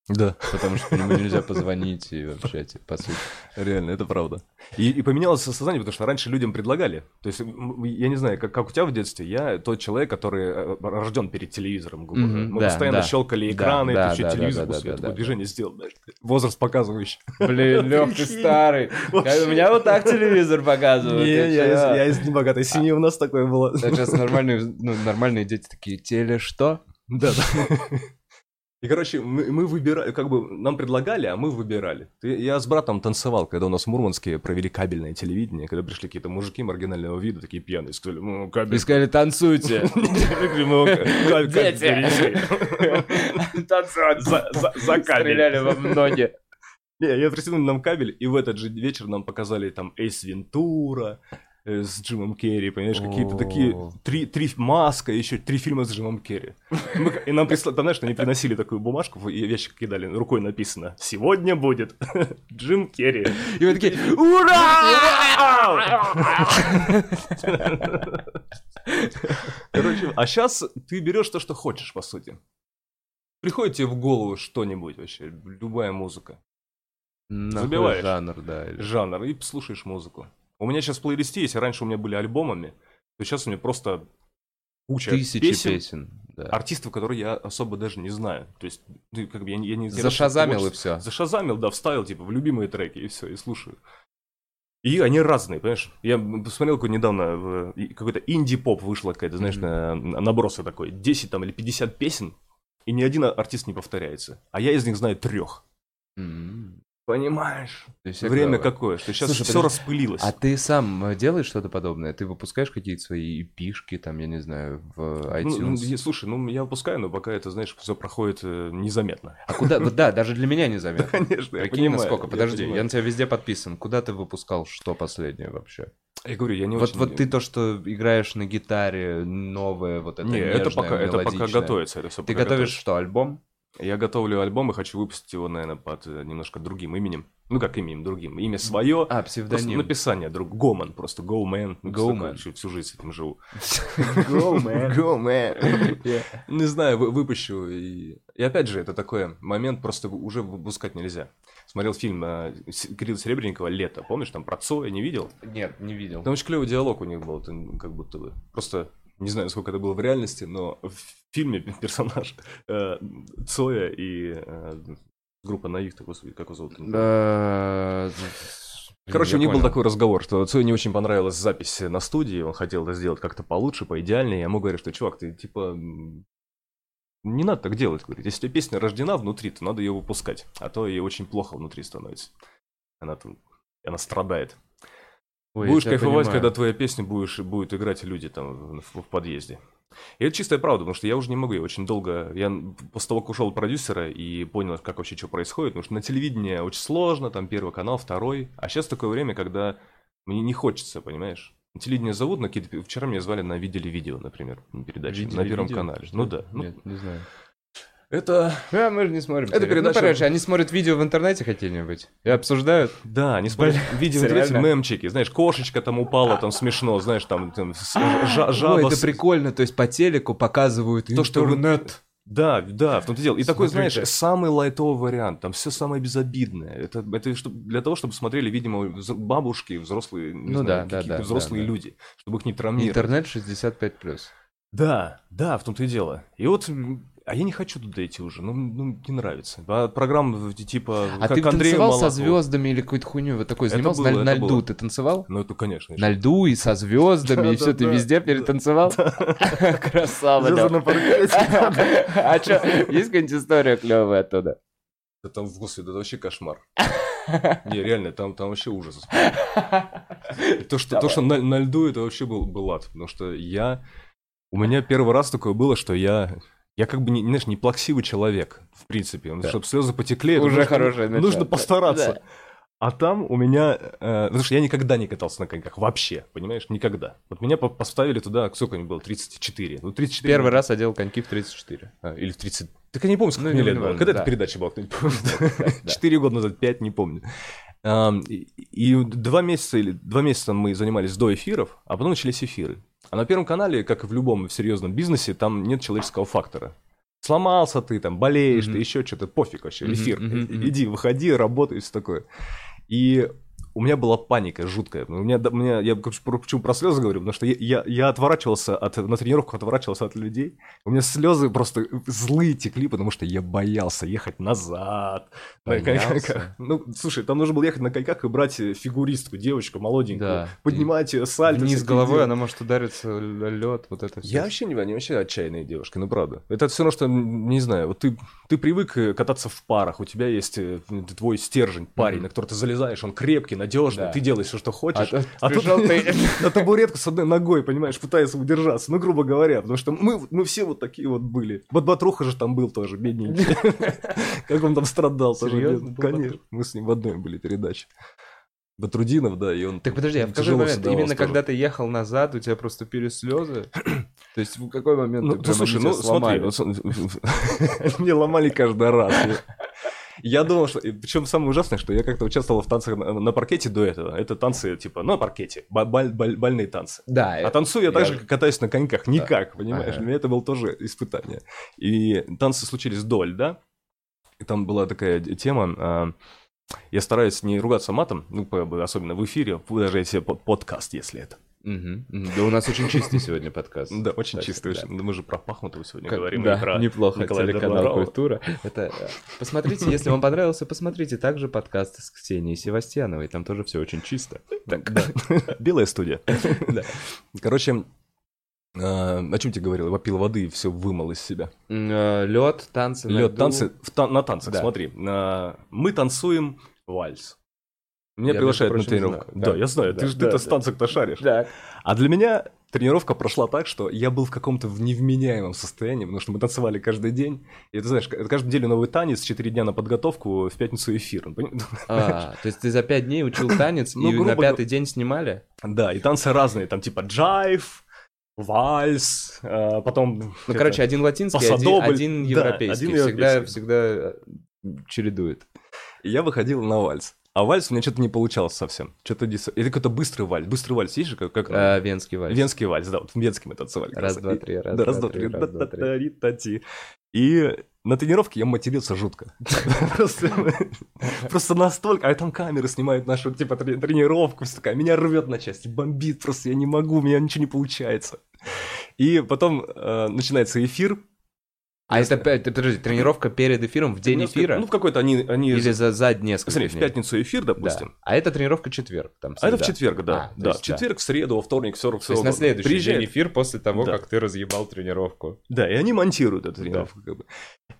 Да. Потому что по нему нельзя позвонить и вообще, типа, по сути. Реально, это правда. И, и поменялось сознание, потому что раньше людям предлагали. То есть, я не знаю, как, как у тебя в детстве, я тот человек, который э, рожден перед телевизором. говоря. Мы да, постоянно да. щелкали Да, экраны, да, да, да, телевизор, да, да, этого да, движение сделал, знаешь, возраст показывающий. Блин, Лёх, ты старый. У меня вот так телевизор показывают. Не, я из, небогатой семьи, у нас такое было. Да, Сейчас нормальные, ну, нормальные дети такие, теле что? Да, да. И, короче, мы, мы выбирали, как бы нам предлагали, а мы выбирали. Ты- Я с братом танцевал, когда у нас в Мурманске провели кабельное телевидение, когда пришли какие-то мужики маргинального вида, такие пьяные, сказали, ну, кабель... И сказали, танцуйте. Ну, перенеси. Танцевать. За- кабель. Стреляли во ноги. Не, я притянули нам кабель, и в этот же вечер нам показали там Эйс Вентура с Джимом Керри, понимаешь, какие-то такие, три, три маска, еще три фильма с Джимом Керри. И нам прислали, там, знаешь, они приносили такую бумажку, и ящик кидали, рукой написано, сегодня будет Джим Керри. И вы такие, Короче, а сейчас ты берешь то, что хочешь, по сути. Приходит тебе в голову что-нибудь вообще, любая музыка. Забиваешь. жанр, да. жанр и слушаешь музыку. У меня сейчас в плейлисте есть, раньше у меня были альбомами, то сейчас у меня просто куча Тысячи песен, песен. да. артистов, которые я особо даже не знаю. То есть, ну, как бы я, не- я не... я Зашазамил и все. Зашазамил, да, вставил, типа, в любимые треки, и все, и слушаю. И они разные, понимаешь? Я посмотрел какой недавно, какой-то инди-поп вышла какая-то, знаешь, на, на- набросы такой, 10 там или 50 песен, и ни один артист не повторяется. А я из них знаю трех. М. Понимаешь? То есть Время клёво. какое, что сейчас Слушай, все подожди, распылилось. А ты сам э, делаешь что-то подобное? Ты выпускаешь какие-то свои пишки, там, я не знаю, в Ну, iTunes? ну, я- слушай, ну я выпускаю, но пока это, знаешь, все проходит э, незаметно. А куда? Вот да, даже для меня незаметно. Конечно, я понимаю. насколько. Подожди, я на тебя везде подписан. Куда ты выпускал что последнее вообще? Я говорю, я не Вот, очень... вот ты то, что играешь на гитаре, новое, вот это Не, это пока, это пока готовится. Это все Ты готовишь что, альбом? Я готовлю альбом и хочу выпустить его, наверное, под э, немножко другим именем. Ну, как именем другим. Имя свое. А, псевдоним. написание друг Гоман, просто Man. Ну, Man. всю- Всю жизнь с этим живу. Go Man. Не знаю, вы- выпущу. И... и опять же, это такой момент, просто уже выпускать нельзя. Смотрел фильм э, Кирилла Серебренникова «Лето». Помнишь, там про Цоя не видел? Нет, не видел. Там очень клевый диалог у них был, как будто бы. Просто не знаю, сколько это было в реальности, но фильме персонаж э, Цоя и э, группа Наив, так, господи, как его зовут? Короче, я у них был понял. такой разговор, что Цою не очень понравилась запись на студии, он хотел это сделать как-то получше, поидеальнее. Я ему говорю, что, чувак, ты типа... Не надо так делать, говорит. Если песня рождена внутри, то надо ее выпускать. А то ей очень плохо внутри становится. Она там... Она страдает. Ой, Будешь кайфовать, понимаю. когда твоя песня будешь, будут играть люди там в, в подъезде. И это чистая правда, потому что я уже не могу, я очень долго, я после того, как ушел от продюсера и понял, как вообще что происходит, потому что на телевидении очень сложно, там первый канал, второй, а сейчас такое время, когда мне не хочется, понимаешь? На телевидение зовут, на какие-то... Вчера меня звали на «Видели видео», например, на передаче, Видели на Первом видео? канале. Что Ну да. Ну, Нет, не знаю. Это... А, мы же не смотрим. Это телек. передача- Ну, короче, они смотрят видео в интернете какие-нибудь и обсуждают. Да, не смотрят видео в интернете, мемчики, знаешь, кошечка там упала, там смешно, знаешь, там, там жаба Ой, это прикольно, то есть по телеку показывают То, что интернет. Да, да, в том-то и дело. И такой, знаешь, самый лайтовый вариант, там все самое безобидное. Это, это для того, чтобы смотрели, видимо, бабушки, взрослые, не Ну знаю, да, да, да, взрослые да, да. люди, чтобы их не травмировать. Интернет 65+. Да, да, в том-то и дело. И вот, а я не хочу туда идти уже, ну, ну, не нравится. А программы вроде типа, А как ты Андрей танцевал со Малахов. звездами или какой-то хуйню вот такой Это занимался? было, на, на это льду было. ты танцевал? Ну, это, конечно. На льду и со звездами, и все, ты везде перетанцевал? Красава, на. А что, есть какая-нибудь история клевая оттуда? Да там, господи, это вообще кошмар. Не, реально, там, там вообще ужас. То, что, то, что на, на льду, это вообще был, был ад. Потому что я... У меня первый раз такое было, что я... Я как бы, не, знаешь, не плаксивый человек, в принципе. Да. Чтобы слезы потекли, Уже нужно- хорошее начало. Нужно постараться. Да. А там у меня... э, потому что я никогда не катался на коньках. Вообще, понимаешь? Никогда. Вот меня по- поставили туда, сколько мне было? 34. Ну, 34. Первый раз одел коньки в 34. А, или в 30. Так я не помню, сколько Ну, мне не лет было. важно, Когда да. эта передача была, кто-нибудь помнит? Четыре года назад, пять, не помню. И два месяца или два месяца мы занимались до эфиров, а потом начались эфиры. А на Первом канале, как и в любом серьезном бизнесе, там нет человеческого фактора. Сломался ты, там, болеешь Мгм. ты, еще что-то, пофиг вообще, Мгм, эфир. мгм. Иди, выходи, работай, все такое. И у меня была паника жуткая. У меня, у меня я почему про слезы говорю, потому что я, я, я отворачивался от, на тренировках отворачивался от людей. У меня слезы просто злые текли, потому что я боялся ехать назад. Боялся? Ну, слушай, там нужно было ехать на коньках и брать фигуристку, девочку молоденькую, да. поднимать ее сальто. Вниз головой она может удариться лед, вот это все. Я вообще не понимаю, они вообще отчаянные девушки, ну правда. Это все равно, что, не знаю, вот ты, ты привык э, кататься в парах, у тебя есть э, твой стержень, парень, mm-hmm. на который ты залезаешь, он крепкий, надежный, да. ты делаешь все, что хочешь. А, а тут ты на табуретку с одной ногой, понимаешь, пытается удержаться, ну, грубо говоря, потому что мы, мы все вот такие вот были. Батбатруха же там был тоже, бедненький. Как он там страдал тоже. Конечно, мы с ним в одной были передаче. Батрудинов, да, и он... Так подожди, а в какой момент, именно когда ты ехал назад, у тебя просто пили слезы? То есть в какой момент ну, ты слушай, ну смотри, мне ломали каждый раз. Я думал, что... Причем самое ужасное, что я как-то участвовал в танцах на, на паркете до этого. Это танцы, типа, на паркете. Бальные танцы. Да. А танцую я, я так же, как катаюсь на коньках. Никак, да. понимаешь? Ага. Для меня это было тоже испытание. И танцы случились вдоль, да? И там была такая тема... А, я стараюсь не ругаться матом, ну, особенно в эфире, даже если подкаст, если это. Угу. Да у нас очень чистый сегодня подкаст. Да, очень чистый. Да. Мы же про Пахмутова сегодня как, говорим. Да, про неплохо. Николая Телеканал «Культура». Это... Э, посмотрите, если вам понравился, посмотрите также подкаст с Ксенией Севастьяновой. Там тоже все очень чисто. Так, да. Белая студия. Да. Короче, э, о чем тебе говорил? Вопил воды и все вымыл из себя. Э, Лед, танцы. Лед, танцы. На танцах, смотри. Мы танцуем вальс. Меня я приглашают на тренировку. Да, да, я знаю, да, ты же да, ты-то да. с танцев-то шаришь. Да. А для меня тренировка прошла так, что я был в каком-то невменяемом состоянии, потому что мы танцевали каждый день. И ты знаешь, каждую неделю новый танец, 4 дня на подготовку, в пятницу эфир. А, то есть ты за 5 дней учил танец, ну, и на пятый день снимали? Да, и танцы разные, там типа джайв, вальс, а, потом... Ну, короче, один латинский, один, европейский. Да, один европейский. Всегда, всегда чередует. И я выходил на вальс. А вальс у меня что-то не получалось совсем. Что-то дис... Или какой-то быстрый вальс. Быстрый вальс есть же? Как, как... А, венский вальс. Венский вальс, да. Вот венский мы танцевали. Раз, два, три, раз, да, раз, два, три. Раз, два, три. И на тренировке я матерился жутко. Просто настолько... А там камеры снимают нашу, типа, тренировку. Все такая, меня рвет на части, бомбит просто, я не могу, у меня ничего не получается. И потом э, начинается эфир, а это, подожди, тренировка перед эфиром в день эфира? Ну, в какой-то они... они... Или за, за несколько Смотри, дней. в пятницу эфир, допустим. Да. А это тренировка четверг. Там, а это в четверг, да. А, да, есть, в четверг, в среду, во вторник, все, все. То есть на следующий Приезжает. день эфир после того, да. как ты разъебал тренировку. Да, и они монтируют эту тренировку. Да. Как бы.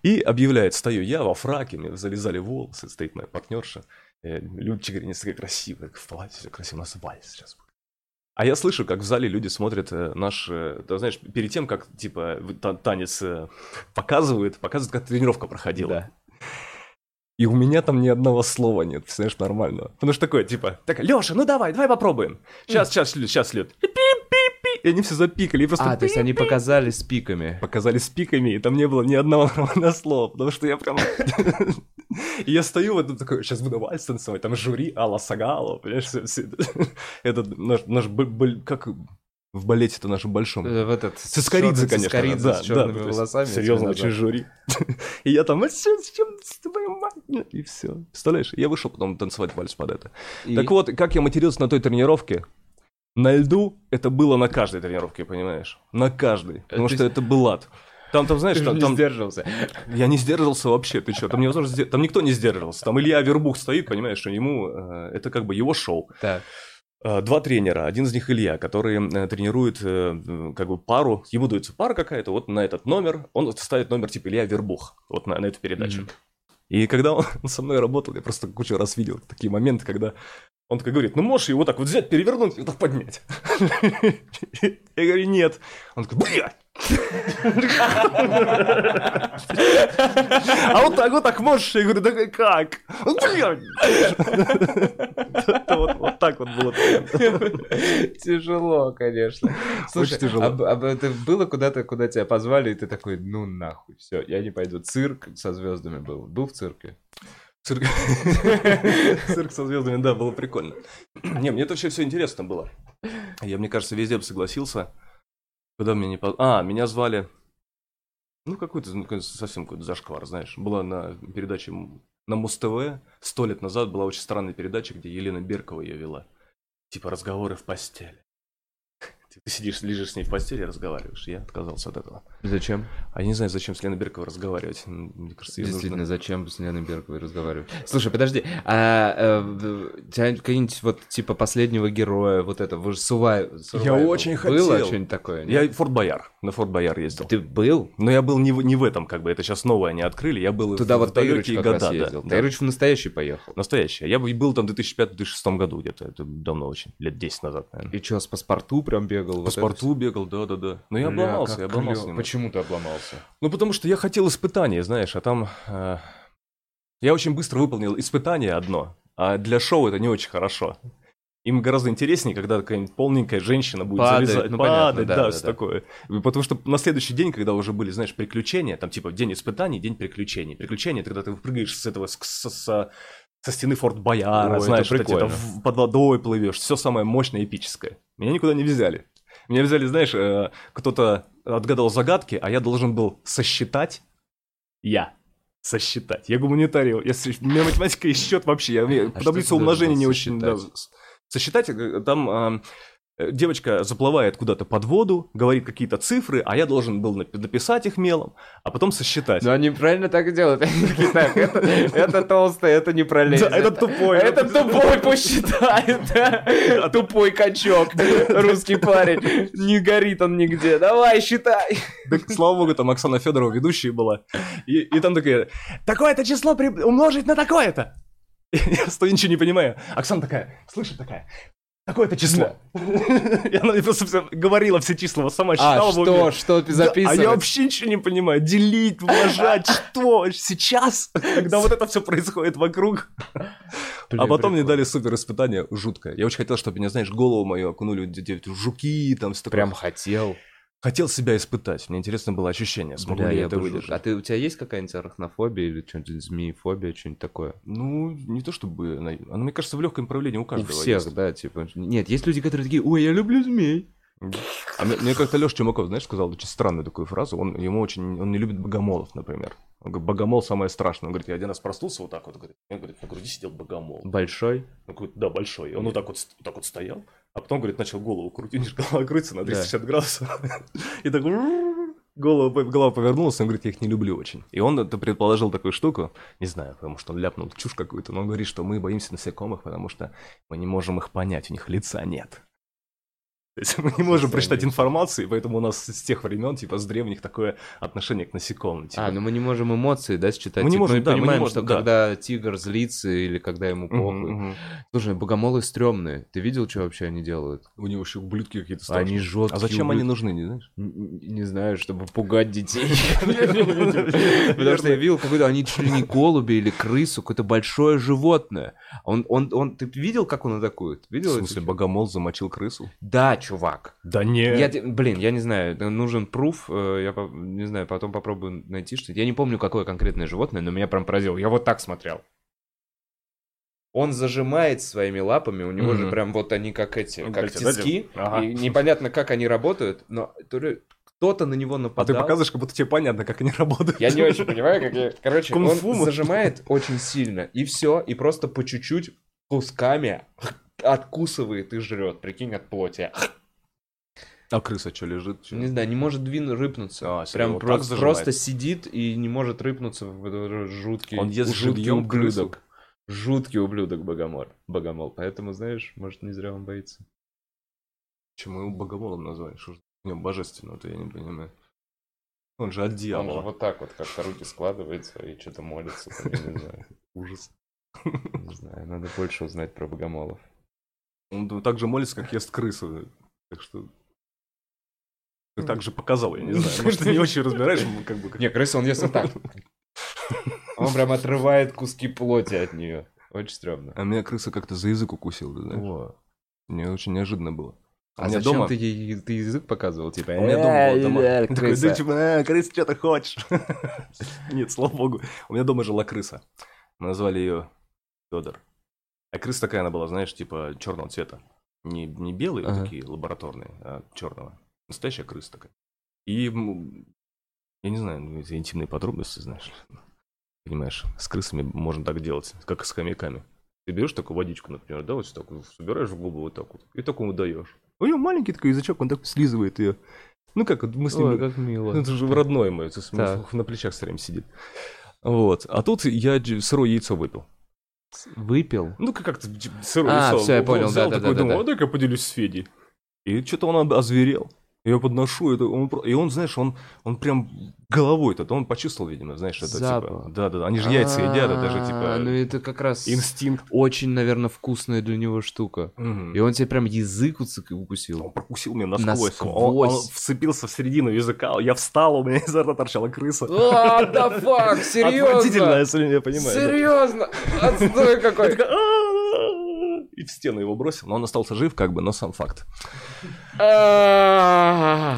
И объявляет, стою я во фраке, мне залезали волосы, стоит моя партнерша. Э, Людчик говорит, не такая красивая, в платье все красиво, у нас вальс сейчас будет. А я слышу, как в зале люди смотрят э, наш, э, ты знаешь, перед тем, как, типа, танец э, показывают, показывают, как тренировка проходила. И у меня там ни одного слова нет, знаешь, нормального. Потому что такое, типа, так, Лёша, ну давай, давай попробуем. Сейчас, сейчас, сейчас, Лёд. И они все запикали. И просто а, то есть они показали с пиками. Показали с пиками, и там не было ни одного нормального слова, потому что я прям... И я стою вот такой, сейчас буду вальс танцевать, там жюри Алла Сагало, понимаешь, это наш, наш как в балете-то нашем большом. Э, в этот... Цискоридзе, конечно. Цискоридзе да, с черными да, волосами. Серьезно, очень жюри. И я там, а с чем с твоей мать? И все. Представляешь, я вышел потом танцевать вальс под это. Так вот, как я матерился на той тренировке, на льду это было на каждой тренировке, понимаешь? На каждой. Потому что это был ад. Там, там, знаешь, там, там... не сдерживался. Я не сдерживался вообще, ты что? Там невозможно. Там никто не сдерживался. Там Илья Вербух стоит, понимаешь, что ему... Э, это как бы его шоу. Так. Э, два тренера, один из них Илья, который э, тренирует э, как бы пару, ему дается пара какая-то, вот на этот номер, он ставит номер типа Илья Вербух, вот на, на эту передачу. Mm-hmm. И когда он со мной работал, я просто кучу раз видел такие моменты, когда он такой говорит, ну можешь его так вот взять, перевернуть и вот так поднять. Я говорю, нет. Он такой, блядь. А вот так, вот так можешь? Я говорю, да как? Блядь. Вот так вот было. Тяжело, конечно. Слушай, тяжело. А это было куда-то, куда тебя позвали, и ты такой, ну нахуй, все, я не пойду. Цирк со звездами был. Был в цирке? Цирк... Цирк со звездами, да, было прикольно. Не, мне это вообще все интересно было. Я, мне кажется, везде бы согласился. Куда меня не... А, меня звали... Ну, какой-то ну, совсем какой-то зашквар, знаешь. Была на передаче на Муз-ТВ сто лет назад была очень странная передача, где Елена Беркова ее вела. Типа разговоры в постели. Ты сидишь, лежишь с ней в постели и разговариваешь. Я отказался от этого. Зачем? А я не знаю, зачем с Леной Берковой разговаривать. Мне кажется, Действительно, нужно... зачем с Леной Берковой разговаривать? Слушай, подожди, а у тебя какие-нибудь вот типа последнего героя, вот это, вы же Сувай... Я очень Было хотел. что-нибудь такое? нет? Я в Форт Бояр, на Форт Бояр ездил. Ты был? Но я был не в, не в этом, как бы, это сейчас новое они открыли, я был Туда в, вот в далекие как раз года. ездил. да, да. Таирыч в настоящий поехал. Настоящий. Я бы- был там в 2005-2006 году где-то, это давно очень, лет 10 назад, наверное. И что, с паспорту прям бегал? По вот это спорту бегал, да-да-да. Но я Бля, обломался, я обломался. Почему ты обломался? Ну, потому что я хотел испытания, знаешь, а там... э, я очень быстро выполнил испытание одно, а для шоу это не очень хорошо. Им гораздо интереснее, когда какая-нибудь полненькая женщина будет Падает, залезать, ну, понятно, падать, да, да, да, всё да. такое. Потому что на следующий день, когда уже были, знаешь, приключения, там типа день испытаний, день приключений. Приключения, это когда ты прыгаешь с этого, с- с- со, со стены Форт Бояра, Ой, знаешь, там в- под водой плывешь, все самое мощное, эпическое. Меня никуда не взяли. Меня взяли, знаешь, э, кто-то отгадал загадки, а я должен был сосчитать. Я. Сосчитать. Я гуманитарий. Я, у меня математика и счет вообще. Я, А что должен умножения не очень... да, сосчитать? э, там э, девочка заплывает куда-то под воду, говорит какие-то цифры, а я должен был напи- написать их мелом, а потом сосчитать. Ну, они правильно так делают. Они такие, так, это, это толстый, это не пролезет. Да, это тупой. Это тупой посчитает? Тупой качок, русский парень. Не горит он нигде. Давай, считай. Так, слава богу, там Оксана Федорова ведущая была. И, и там такая, такое-то число при- умножить на такое-то. Я стою, ничего не понимаю. Оксана такая, слышит такая, такое-то число. И она мне просто говорила все числа, вот сама А, считала в уме. что, что Да, а записывать? я вообще ничего не понимаю. Делить, умножать, что? Сейчас? Когда вот это все происходит вокруг. Блин, А потом мне дали супер испытание жуткое. Я очень хотел, чтобы меня, знаешь, голову мою окунули эти жуки, там все такое. Прям хотел. Хотел себя испытать. Мне интересно было ощущение, смогу Бля, ли я это выдержать. А ты, у тебя есть какая-нибудь арахнофобия или что-нибудь змеефобия, что-нибудь такое? Ну, не то чтобы... она- Оно, мне кажется, в легком направлении у У каждого всех, есть. да, типа. Нет, есть люди, которые такие, ой, я люблю змей. А мне, мне как-то Леша Чумаков, знаешь, сказал очень странную такую фразу. Он, ему очень... Он не любит богомолов, например. Он говорит, богомол самое страшное. Он говорит, я один раз проснулся вот так вот. Говорит, я, говорит, на груди сидел богомол. Большой. Он говорит, да, большой. И он вот так вот, вот так вот стоял, а потом, говорит, начал голову крутить. У же голова крутится на 360 градусов. И так голову, пов- голова повернулась, он говорит, я их не люблю очень. И он это предположил такую штуку, не знаю, потому что он ляпнул чушь какую-то, но он говорит, что мы боимся насекомых, потому что мы не можем их понять, у них лица нет. То есть мы не можем прочитать нет. информацию, и поэтому у нас с тех времен, типа, с древних такое отношение к насекомым. типа. А, ну мы не можем эмоции, да, считать. Мы не Типа, можем, да, мы не понимаем, можем, что да. когда тигр злится или когда ему похуй. мгм. Слушай, богомолы стрёмные. Ты видел, что вообще они делают? У него еще ублюдки какие-то Они страшные. жесткие. А зачем они нужны, не знаешь? Н- Не знаю, чтобы пугать детей. Потому что я видел какой-то, они чуть ли не голуби или крысу, какое-то большое животное. Он, он, он, ты видел, как он атакует? В Видел? смысле, это? богомол замочил крысу? Да, чувак. Да не. Я, блин, я не знаю, нужен пруф, э, я не знаю, потом попробую найти что-то. Я не помню, какое конкретное животное, но меня прям поразило. Я вот так смотрел. Он зажимает своими лапами, у него же Мгм. прям вот они как эти, Вот как тиски, Ага. и непонятно, как они работают, но кто-то на него А ты нападал. показываешь, как будто тебе понятно, как они работают. Я не очень понимаю, как я... Короче, он зажимает очень сильно, и все, и просто по чуть-чуть кусками откусывает и жрет, прикинь, от плоти. А крыса что, лежит? чё? Не знаю, не может двинуть, рыпнуться. А, Прям вот просто, сидит и не может рыпнуться в жуткий, Он ест жуткий ублюдок. крысу? Жуткий ублюдок богомол. Богомол. Поэтому, знаешь, может, не зря он боится. Почему его богомолом назвали? Что ж в нем божественного-то, я не понимаю. Он же от Он же дьявола. вот так вот как-то руки складывается и что-то молится. там, я не знаю. Ужас. Не знаю, надо больше узнать про богомолов. Он так же молится, как ест крысу. Так что... Ты так же показал, я не знаю. Может, ты не очень разбираешь, как бы... как- Не, крысу он ест вот так. Он прям отрывает куски плоти от нее. Очень стрёмно. А меня крыса как-то за язык укусила, ты знаешь? Во. Мне очень неожиданно было. А у меня зачем дома... ты ей ты язык показывал? Типа, У меня дома была дома. «Э, такой, крыса». да, типа, «А, крыса, что ты хочешь? Нет, слава богу. У меня дома жила крыса. Мы назвали ее Федор. А крыса такая она была, знаешь, типа черного цвета. Не, не белые вот Ага. такие лабораторные, а черного. Настоящая крыса такая. И я не знаю, ну, эти интимные подробности, знаешь. Понимаешь, с крысами можно так делать, как и с хомяками. Ты берешь такую водичку, например, да, вот так вот, собираешь в губы вот так вот, и такому даешь. У него маленький такой язычок, он так слизывает ее. Ну как, вот мы с ним... Ой, как мило. Это же родной мой, на плечах все время сидит. Вот. А тут я сырое яйцо выпил. Выпил? Ну, как- как-то дж- сырое А, всё, я Он понял, взял да-да-да-да-да. такой, думаю, а дай-ка поделюсь с Федей. И что-то он озверел. Я подношу, это он, и он, знаешь, он, он прям головой-то, он почувствовал, видимо, знаешь, это Запах. типа... Да-да, они же яйца едят, это же А, типа Ну это как раз инстинкт. очень, наверное, вкусная для него штука. И он тебе прям язык уцик- Он укусил. прокусил меня насквозь. Он, Насквозь. он вцепился в середину языка. Я встал, у меня изо рта торчала крыса. А, да фак, Отвратительно, серьезно? если я понимаю. да. Серьезно? Отстой какой. И в стену его бросил, но он остался жив, как бы, но сам факт. Да,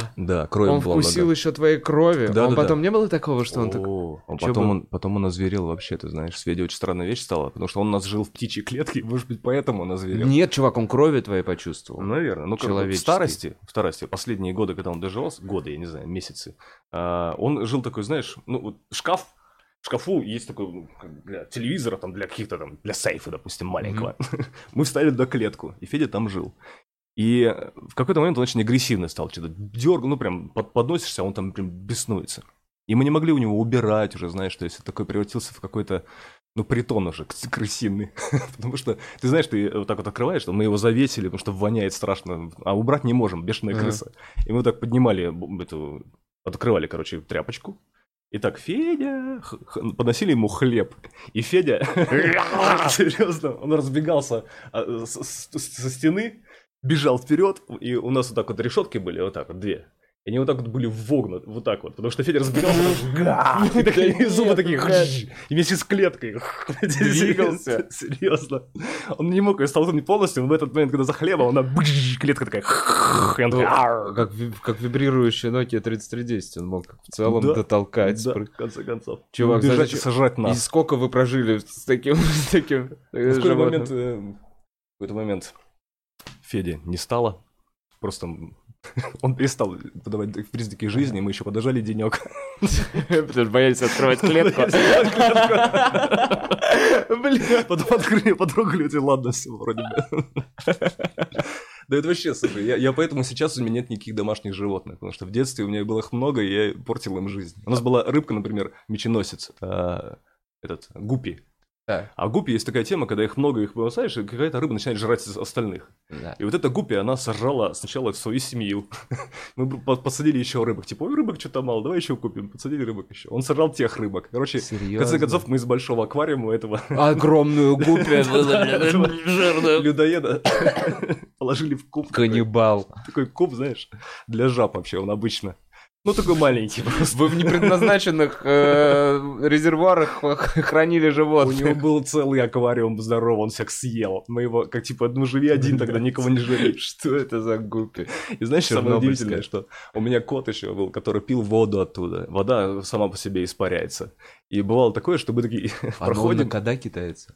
крови Он вкусил еще твоей крови. Да, Он потом не было такого, что он так... А потом, он, потом он озверел вообще, ты знаешь, с Федей очень странная вещь стала, потому что он у нас жил в птичьей клетке, может быть, поэтому он озверел. Нет, чувак, он крови твоей почувствовал. Наверное. Ну, как бы в старости, в старости, последние годы, когда он доживался, годы, я не знаю, месяцы, а, он жил такой, знаешь, ну, вот шкаф, в шкафу есть такой, ну, для телевизора, там, для каких-то там, для сейфа, допустим, маленького. Мы вставили туда клетку, и Федя там жил. И в какой-то момент он очень агрессивно стал, что-то дергал, ну, прям под- подносишься, а он там прям беснуется. И мы не могли у него убирать уже, знаешь, то есть такой превратился в какой-то, ну, притон уже крыс- крысиный. Потому что, ты знаешь, ты вот так вот открываешь, что мы его завесили, потому что воняет страшно, а убрать не можем, бешеная крыса. И мы вот так поднимали эту, открывали, короче, тряпочку. И так, Федя, подносили ему хлеб. И Федя, серьезно, он разбегался а, со стены, бежал вперед, и у нас вот так вот решетки были, вот так вот, две. И они вот так вот были вогнуты, вот так вот, потому что Федя разбегался, и зубы такие, и вместе с клеткой Двигался. Серьезно. Он не мог ее столкнуть полностью, но в этот момент, когда за хлебом, она клетка такая, и. Как, ви- как вибрирующая Nokia 3310, он мог в целом дотолкать. Да, в конце концов. Чувак, Бежать и сожрать И нас. сколько вы прожили с таким, с таким В какой-то момент, э, Феди не стало. Просто он перестал подавать признаки жизни, мы еще подожали денек. Потому что боялись открывать клетку. Блин, потом открыли, потрогали, эти, ладно, все вроде бы. Да это вообще, слушай, я, я поэтому сейчас у меня нет никаких домашних животных, потому что в детстве у меня было их много, и я портил им жизнь. У нас была рыбка, например, меченосец, а, этот, гупи. Да. А гупи есть такая тема, когда их много, их бросаешь, и какая-то рыба начинает жрать с- остальных. Да. И вот эта гуппи, она сожрала сначала свою семью. Мы посадили еще рыбок. Типа, ой, рыбок что-то мало, давай еще купим. Подсадили рыбок еще. Он сожрал тех рыбок. Короче, в конце Серьезно? концов, мы из большого аквариума этого Огромную гуппи людоеда положили в куб. Каннибал. Такой куб, знаешь, для жаб вообще, он обычно. Ну, такой маленький просто. Вы в непредназначенных э, резервуарах хранили У него животных. был целый аквариум здоровый, он всех съел. Мы его, как типа, ну живи один, тогда никого не живи. Что это за гуппи? И знаешь, самое удивительное, что у меня кот еще был, который пил воду оттуда. Вода сама по себе испаряется. И бывало такое, что мы такие А он на проходим... китается?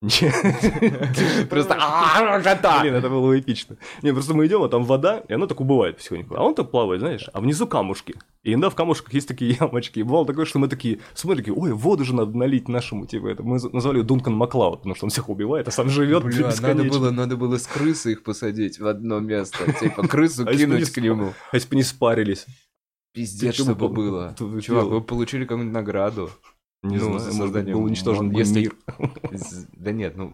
Нет. Просто «А, кота!» Блин, это было эпично. Не, просто мы идем, а там вода, и она так убывает потихоньку. А он так плавает, знаешь, а внизу камушки. И иногда в камушках есть такие ямочки. И бывало такое, что мы такие смотрим, такие, ой, воду же надо налить нашему, типа, это. Мы назвали его Дункан Маклауд, потому что он всех убивает, а сам живет Бля, надо было, надо было с крысы их посадить в одно место. Типа крысу А кинуть к нему. А если бы не спарились? Пиздец, чтобы бы- было. Чувак, вы получили какую-нибудь награду. Не Ну, знаю, может быть, был уничтожен бы если- мир. Да нет, ну...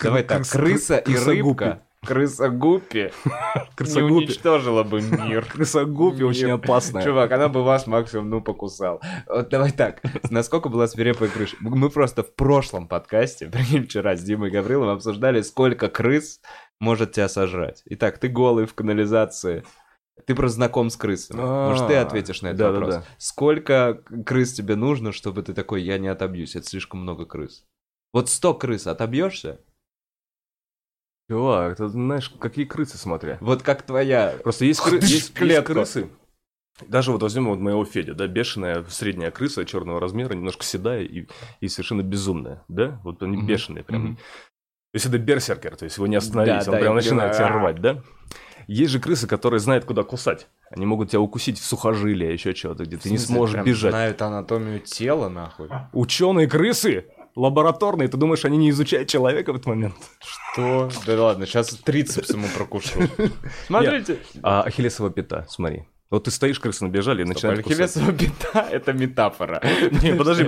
Давай так, крыс- крыса и крыса рыбка. Крыса Гуппи не уничтожила бы мир. Крысогуппи очень Мир. опасная. Чувак, она бы вас максимум, ну, покусал. Вот давай так, насколько была свирепая крыша? Мы просто в прошлом подкасте, прикинь, вчера с Димой Гавриловым обсуждали, сколько крыс может тебя сожрать. Итак, ты голый в канализации, ты просто знаком с крысами. Может, ты А, ответишь на этот да-да-да. вопрос. Сколько крыс тебе нужно, чтобы ты такой, я не отобьюсь, это слишком много крыс? Вот 100 крыс отобьешься? Чувак, ты знаешь, какие крысы, смотря. Вот как твоя... Просто есть, кры- есть, крысы. Даже вот возьмем вот моего Федя, да, бешеная средняя крыса черного размера, немножко седая и, и совершенно безумная, да? Вот они Мгм. бешеные прям. Мгм. То есть это берсеркер, то есть его не остановить, Да, он да, прям начинает тебя рвать, да? Есть же крысы, которые знают, куда кусать. Они могут тебя укусить в сухожилие, еще что-то, где ты не сможешь бежать. знают анатомию тела, нахуй. Ученые крысы, лабораторные, ты думаешь, они не изучают человека в этот момент? Что? Да ладно, сейчас трицепс ему прокушу. Смотрите. А ахиллесова пята, смотри. Вот ты стоишь, крысы набежали и начинают кусать. Ахиллесова пята — это метафора. Не, подожди,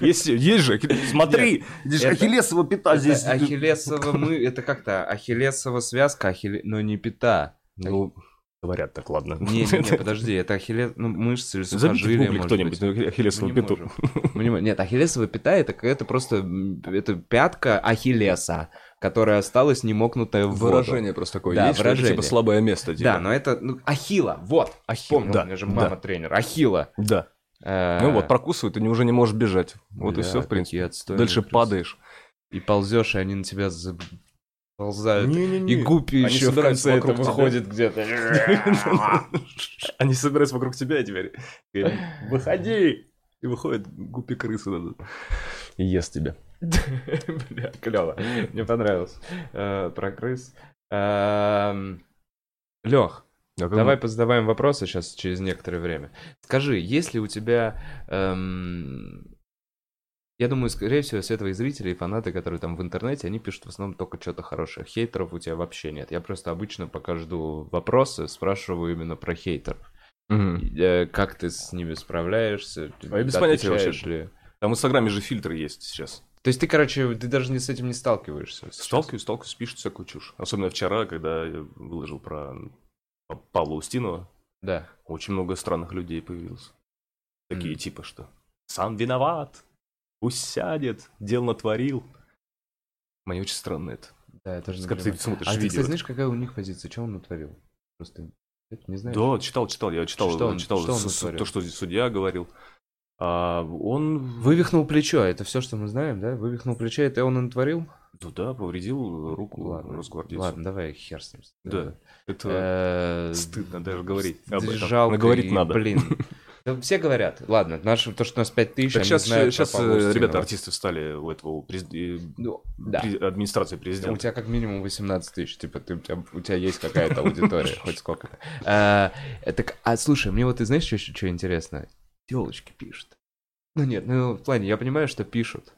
есть, есть же, смотри, здесь ахиллесова пята здесь. Ахиллесова мы... Это как-то ахиллесова связка, но не пята. Ну, говорят так, ладно. Не-не-не, подожди, это ахиллес... Ну, мышцы или гугле может кто-нибудь быть. ахиллесову Мы не пяту. не. Нет, ахиллесова пята это какая-то просто это пятка ахиллеса, которая осталась немокнутая в воду. Выражение просто такое Да, есть, что это выражение. типа слабое место. типа. Да, но это ну, ахилла, вот. Ахилла, Помню, да, у меня же да. мама тренер. Ахилла. Да. Э, Ну вот, прокусывают, ты уже не можешь бежать. Вот и бля, все, в принципе. Дальше крысы. падаешь. И ползешь, и они на тебя заползают. Не-не-не. И гуппи Они еще в конце это выходит где-то. Они собираются вокруг тебя теперь. И Выходи! И выходит гуппи крысы. И ест тебя. Бля, клево. Мне понравилось. Э, Про крыс. Лех, А как давай позадаваем вопросы сейчас через некоторое время. Скажи, есть ли у тебя... эм, Я думаю, скорее всего, все твои зрители и фанаты, которые там в интернете, они пишут в основном только что-то хорошее. Хейтеров у тебя вообще нет. Я просто обычно пока жду вопросы, спрашиваю именно про хейтеров. Э, Как ты с ними справляешься? А я без понятия вообще. Ли? Там в Инстаграме же фильтры есть сейчас. То есть ты, короче, ты даже не с этим не сталкиваешься? Сталкиваюсь, сталкиваюсь, пишут всякую чушь. Особенно вчера, когда я выложил про Па- Павла Устинова. Да. Очень много странных людей появилось. Такие М. типа, что сам виноват, пусть сядет, дел натворил. Мне очень странно это. Да, я тоже не Как ты смотришь А ты, видео. кстати, знаешь, какая у них позиция? Что он натворил? Просто это не знаешь? Да, читал, читал, я читал, Что он- читал что он то, что судья говорил. А, он, Вывихнул плечо, это все, что мы знаем, да? Вывихнул плечо, это он и натворил? ну да, повредил руку Ладно, росгвардейцу. ладно, давай хер с ним. Да. Это Э, стыдно даже говорить об да этом. Жалко, говорить и, надо. Блин. Да все говорят. Ладно, наш, то, что у нас 5 тысяч, Так сейчас, знают сейчас э, Устинова. ребята, артисты встали у этого у презид- э, Ну, да. администрации У президента. тебя как минимум 18 тысяч, типа, ты, у, тебя, у тебя есть какая-то аудитория, хоть сколько-то. Э, так, а слушай, мне вот ты знаешь, что, что интересно? Телочки пишут. Ну нет, ну в плане, я понимаю, что пишут.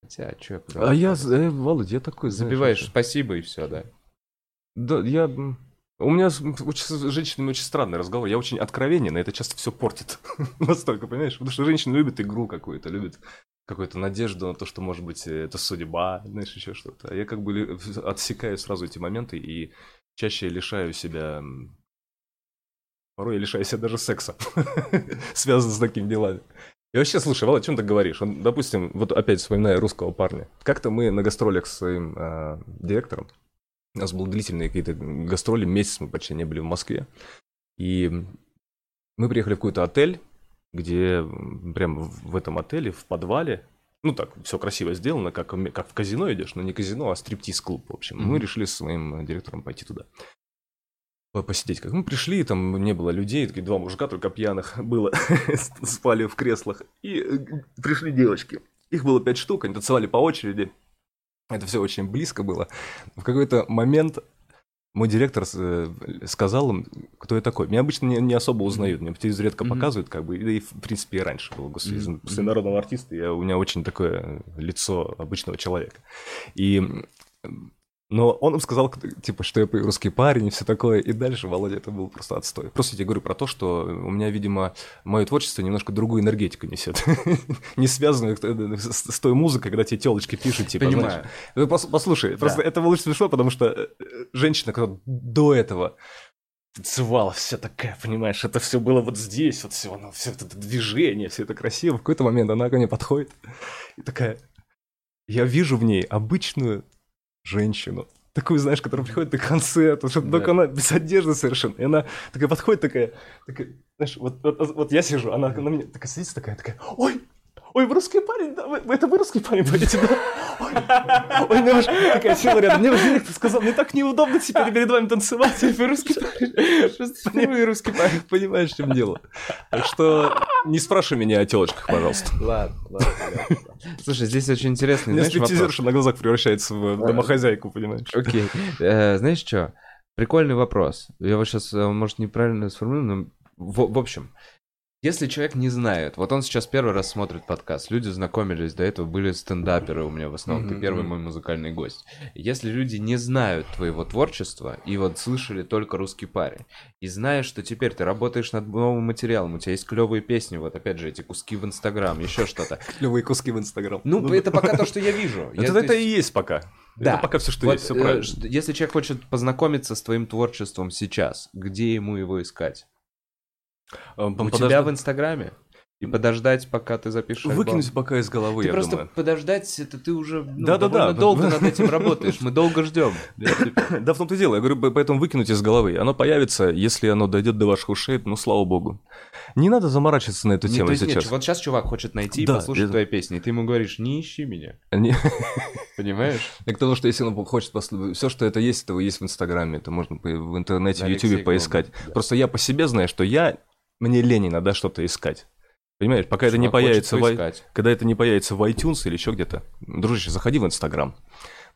Хотя, что, А я, э, Володь, я такой, знаешь, забиваешь вообще. спасибо и все, да. Да, я... м, У меня с, очень- с женщинами очень странный разговор. Я очень откровенен, и это часто все портит. Настолько, понимаешь? Потому что женщины любят игру какую-то, любят какую-то надежду на то, что, может быть, э, это судьба, знаешь, еще что-то. А я как бы отсекаю сразу эти моменты и чаще лишаю себя... м, Порой я лишаю себя даже секса, связанного с такими делами. И вообще, слушай, Володь, о чем ты говоришь? Он, допустим, вот опять вспоминая русского парня. Как-то мы на гастролях с своим а, директором, у нас были длительные какие-то гастроли, месяц мы почти не были в Москве. И мы приехали в какой-то отель, где прям в этом отеле, в подвале, ну так, все красиво сделано, как, как в казино идешь, но не казино, а стриптиз-клуб, в общем. Мы Мгм. решили с своим э, директором пойти туда. По- Посидеть. Как мы пришли, там не было людей, такие два мужика только пьяных было, спали в креслах. И э, пришли девочки. Их было пять штук, они танцевали по очереди. Это все очень близко было. В какой-то момент мой директор э, сказал им, кто я такой. Меня обычно не, не особо узнают, меня по телевизору редко показывают, как бы, да и в принципе и раньше было. После народного артиста я, у меня очень такое лицо обычного человека. И но он им сказал, типа, что я русский парень и все такое. И дальше, Володя, это был просто отстой. Просто я тебе говорю про то, что у меня, видимо, мое творчество немножко другую энергетику несет. Не связанную э, с той музыкой, когда тебе телочки пишут, типа, Понимаю. ну, Послушай, просто это было очень смешно, потому что э, женщина, которая до этого танцевала, вся такая, понимаешь, это все было вот здесь, вот все, все это движение, все это красиво. В какой-то момент она ко мне подходит и такая, я вижу в ней обычную женщину. Такую, знаешь, которая приходит на концерт, вот Да. только она без одежды совершенно. И она такая подходит, такая, такая знаешь, вот, вот, вот я сижу, она на меня такая садится, такая, такая, ой, ой, вы русский парень, да, вы- это вы русский парень будете, да? Ой, ой, мне ваш, такая села рядом, мне ваш директор сказал, мне так неудобно теперь перед вами танцевать. Вы русский парень. Просто вы русский парень. Понимаешь, в чем дело. Так что не спрашивай меня о телочках, пожалуйста. Ладно, ладно, ладно. Слушай, здесь очень интересный, знаешь, вопрос. на глазах превращается в домохозяйку, понимаешь? Окей. Э, Знаешь что? Прикольный вопрос. Я вот сейчас, может, неправильно сформулирую, но в, в общем, если человек не знает, вот он сейчас первый раз смотрит подкаст, люди знакомились, до этого были стендаперы у меня в основном, mm-hmm. ты первый мой музыкальный гость. Если люди не знают твоего творчества и вот слышали только русский парень, и знаешь, что теперь ты работаешь над новым материалом, у тебя есть клевые песни, вот опять же эти куски в Инстаграм, еще что-то. Клевые куски в Инстаграм. Ну, ну это пока то, что я вижу. Это и есть пока. Да. Это пока все, что есть, все правильно. Э, если человек хочет познакомиться с твоим творчеством сейчас, где ему его искать? Э, У подож... тебя в Инстаграме? И подождать, пока ты запишешь альбом. Выкинуть пока из головы, ты я просто думаю. подождать, это ты уже ну, да, да, да. долго над этим работаешь, мы долго ждем. Да, в том-то и дело. Я говорю, поэтому выкинуть из головы. Оно появится, если оно дойдет до ваших ушей, ну, слава богу. Не надо заморачиваться на эту тему сейчас. Вот сейчас чувак хочет найти и послушать твои песни, и ты ему говоришь, не ищи меня. Понимаешь? Я к тому, что если он хочет послушать, все, что это есть, этого есть в Инстаграме, это можно в интернете, в Ютубе поискать. Просто я по себе знаю, что я мне лень иногда что-то искать. Понимаешь, пока Чувак это не появится в, когда это не появится в iTunes или еще где-то, дружище, заходи в Инстаграм.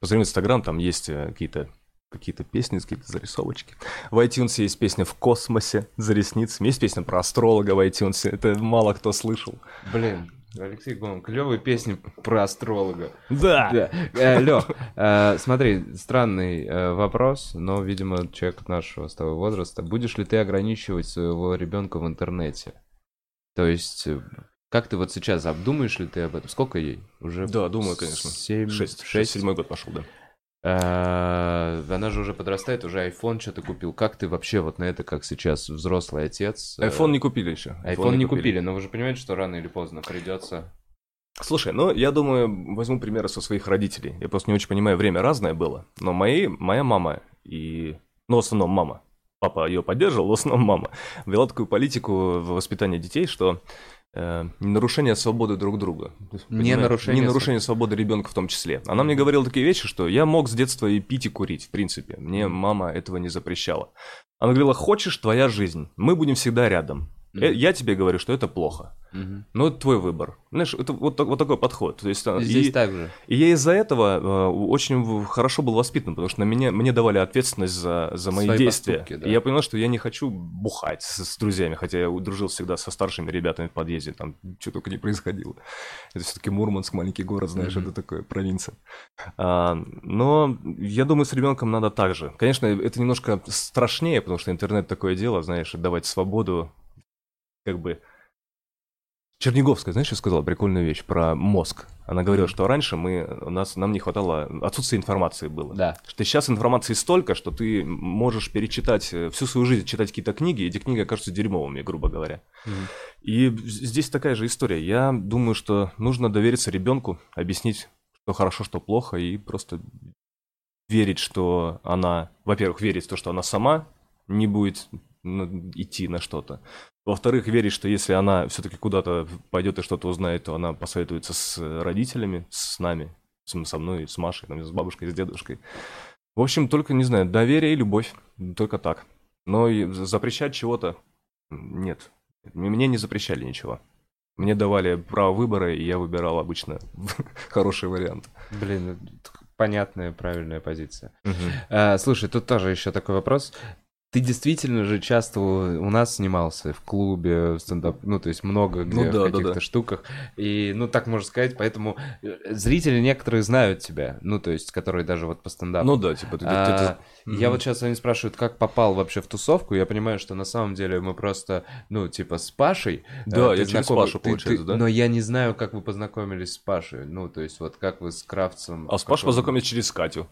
Посмотри в Инстаграм, там есть э, какие-то какие-то песни, какие-то зарисовочки. В iTunes есть песня «В космосе» за ресницами, есть песня про астролога в iTunes, это мало кто слышал. Блин, Алексей Гомон, клевые песни про астролога. Да. да. Э, Лех, э, смотри, странный э, вопрос, но, видимо, человек нашего с тобой возраста. Будешь ли ты ограничивать своего ребенка в интернете? То есть, э, как ты вот сейчас обдумаешь ли ты об этом? Сколько ей? Уже да, думаю, конечно. Семь, шесть, шесть, седьмой год пошел, да. А, она же уже подрастает, уже iPhone что-то купил. Как ты вообще вот на это, как сейчас взрослый отец? iPhone не купили еще. iPhone, iPhone не купили. купили, но вы же понимаете, что рано или поздно придется. Слушай, ну я думаю, возьму примеры со своих родителей. Я просто не очень понимаю, время разное было. Но мои, моя мама и... Ну, в основном мама. Папа ее поддерживал, в основном мама. Вела такую политику в воспитании детей, что э, нарушение свободы друг друга. Не нарушение, не нарушение свободы ребенка в том числе. Она мне говорила такие вещи, что я мог с детства и пить, и курить, в принципе. Мне мама этого не запрещала. Она говорила, хочешь, твоя жизнь, мы будем всегда рядом. Mm-hmm. Я тебе говорю, что это плохо. Mm-hmm. Но это твой выбор. Знаешь, это вот, вот такой подход. То есть, а, Здесь и, так же. И я из-за этого э, очень хорошо был воспитан, потому что на меня, мне давали ответственность за, за мои Свои действия. Поступки, да. И я понял, что я не хочу бухать с, с друзьями, хотя я дружил всегда со старшими ребятами в подъезде, там что только не происходило. Это все-таки Мурманск, маленький город, знаешь, mm-hmm. это такое провинция. А, но я думаю, с ребенком надо так же. Конечно, это немножко страшнее, потому что интернет такое дело, знаешь, давать свободу как бы... Черниговская, знаешь, что сказала прикольную вещь про мозг. Она говорила, что раньше мы, у нас, нам не хватало, отсутствие информации было. Да. Что сейчас информации столько, что ты можешь перечитать э, всю свою жизнь, читать какие-то книги, и эти книги окажутся дерьмовыми, грубо говоря. Mm. И здесь такая же история. Я думаю, что нужно довериться ребенку, объяснить, что хорошо, что плохо, и просто верить, что она, во-первых, верить в то, что она сама не будет идти на что-то. Во-вторых, верить, что если она все-таки куда-то пойдет и что-то узнает, то она посоветуется с родителями, с нами, со мной, с Машей, там, с бабушкой, с дедушкой. В общем, только, не знаю, доверие и любовь. Только так. Но запрещать чего-то нет. Мне не запрещали ничего. Мне давали право выбора, и я выбирал обычно хороший вариант. Блин, понятная, правильная позиция. Угу. А, слушай, тут тоже еще такой вопрос. Ты действительно же часто у нас снимался в клубе, в стендап, ну, то есть много где ну, да, в каких-то да, да. штуках. И, ну, так можно сказать, поэтому э, зрители некоторые знают тебя, ну, то есть, которые даже вот по стендапу. Ну да, типа, ты, а, ты, ты... Я вот сейчас они спрашивают, как попал вообще в тусовку, я понимаю, что на самом деле мы просто, ну, типа, с Пашей. Э, да, я через Пашу, ты, получается, ты, да? Но я не знаю, как вы познакомились с Пашей, ну, то есть, вот как вы с Кравцем... А с Пашей познакомились через Катю.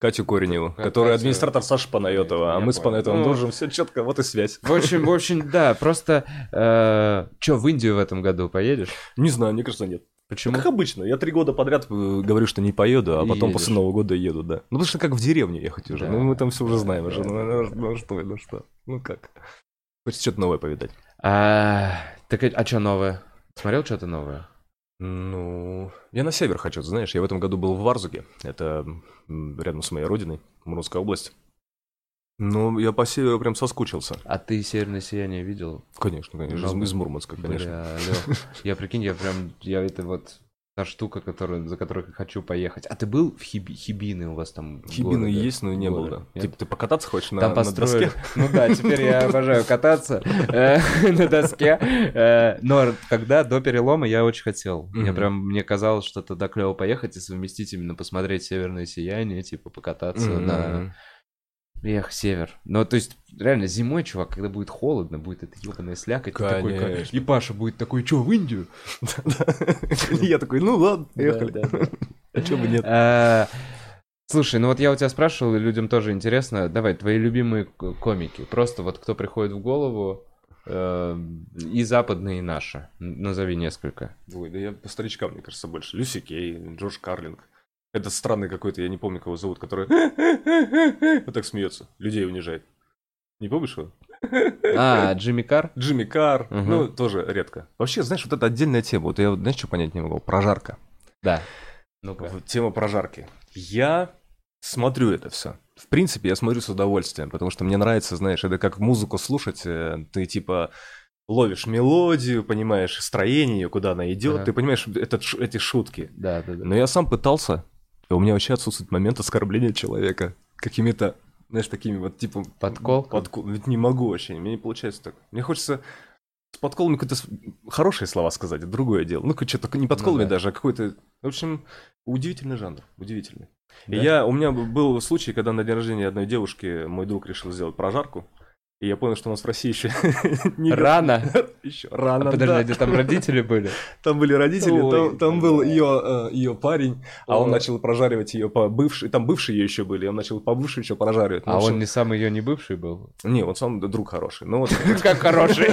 Катю Кореневу, Катя... которая администратор Саши Панайотова, а мы с Панайотовым ну... дружим, все четко, вот и связь. В общем, в общем, да, просто... Э, Че, в Индию в этом году поедешь? Не знаю, мне кажется, нет. Почему? Как обычно. Я три года подряд э, говорю, что не поеду, а потом Едешь. после Нового года еду, да. Ну, потому что как в деревню ехать уже. Да. Ну, мы там все уже знаем уже. Ну, ну, ну что, ну что. Ну как. Хочется что-то новое повидать. А, так, а что новое? Смотрел что-то новое? Ну, я на север хочу, знаешь, я в этом году был в Варзуге, это рядом с моей родиной, Мурманская область. Ну, я по северу прям соскучился. А ты северное сияние видел? Конечно, конечно, из, из Мурманска, конечно. Бля, я прикинь, я прям, я это вот та штука, которую, за которой хочу поехать. А ты был в Хиби, Хибины у вас там? Хибины города? есть, но не был, Город. да. Типа ты покататься хочешь на, Там на доске? Ну да, теперь я обожаю кататься э, на доске. Э, Но когда до перелома я очень хотел. Мне Мгм. прям мне казалось, что туда клево поехать и совместить именно посмотреть северное сияние, типа покататься на Эх, север. Ну, то есть, реально, зимой, чувак, когда будет холодно, будет эта ебаная слякоть. ты такой, как- и Паша будет такой, что, в Индию? Я такой, ну ладно, поехали. Да. А чё бы нет? Э, Слушай, ну вот я у тебя спрашивал, и людям тоже интересно. Давай, твои любимые к- комики. Просто вот кто приходит в голову, э, и западные, и наши. Н- Назови несколько. Ой, да я по старичкам, мне кажется, больше. Люси Кей, Джордж Карлинг. Это странный какой-то, я не помню, кого зовут, который вот так смеется, людей унижает. Не помнишь его? А, Джимми Кар? Джимми Карр, Мгм. ну, тоже редко. Вообще, знаешь, вот это отдельная тема. Вот я, знаешь, что понять не могу? Прожарка. Да. Ну-ка. Вот Тема прожарки. Я смотрю это все. В принципе, я смотрю с удовольствием, потому что мне нравится, знаешь, это как музыку слушать. э, Ты типа ловишь мелодию, понимаешь строение, куда она идет, Ага. ты понимаешь этот эти шутки. Да, да, да. Но я сам пытался, и у меня вообще отсутствует момент оскорбления человека какими-то, знаешь, такими вот типа... Подколками? Подкол... Ведь не могу вообще, мне не получается так. Мне хочется с подколами какие-то хорошие слова сказать, это другое дело. Ну, что-то не подколами да. даже, а какой-то... В общем, удивительный жанр, удивительный. И Да? я, у меня был случай, когда на день рождения одной девушки мой друг решил сделать прожарку, и я понял, что у нас в России еще не... Рано. Еще А рано, подожди, да. а где там родители были? Там были родители, Ой, там, там был ее, ее парень, а он начал прожаривать ее по бывшей, там бывшие ее еще были, он начал по бывшей еще прожаривать. Ну, А он не сам ее не бывший был? Не, он сам друг хороший. Ну вот Как хороший.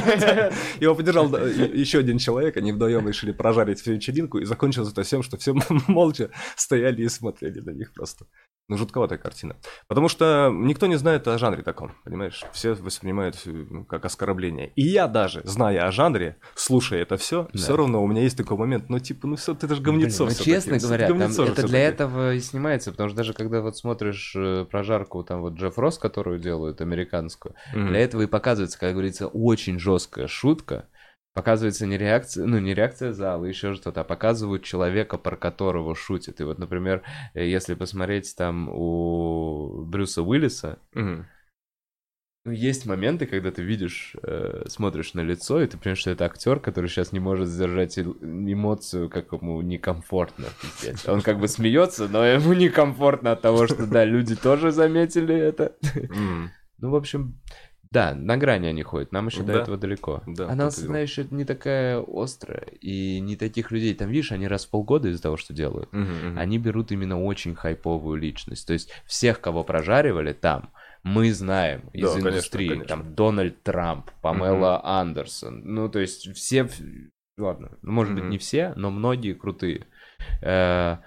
его поддержал еще один человек, они вдвоем решили прожарить всю вечеринку, и закончилось это всем, что все молча стояли и смотрели на них просто. Ну, жутковатая картина. Потому что никто не знает о жанре таком, понимаешь? Все воспринимают всё, ну, как оскорбление. И я даже, зная о жанре, слушая это все, Да. все равно у меня есть такой момент, ну, типа, ну, все, ты же говнецо Блин, ну, честно говоря, там это для этого и снимается, потому что даже когда вот смотришь э, прожарку, там вот Джефф Росс, которую делают, американскую, Мгм. для этого и показывается, как говорится, очень жесткая шутка, показывается не реакция, ну не реакция зала, еще что-то, а показывают человека, про которого шутит. И вот, например, э, если посмотреть там у Брюса Уиллиса, ну, есть моменты, когда ты видишь, э, смотришь на лицо, и ты понимаешь, что это актер, который сейчас не может сдержать эмоцию, как ему некомфортно, пиздец. Он как бы смеется, но ему некомфортно от того, что, да, люди тоже заметили это. Ну, в общем, да, на грани они ходят, нам еще до Да. этого далеко. Да, Она, знаешь, это не такая острая, и не таких людей. Там, видишь, они раз в полгода из-за того, что делают, Мгм, мгм. они берут именно очень хайповую личность. То есть всех, кого прожаривали там, мы знаем из Да, конечно, индустрии. конечно. Там Дональд Трамп, Памела Андерсон. Ну, то есть все... Ладно, ну, может быть, Мгм. не все, но многие крутые. Э,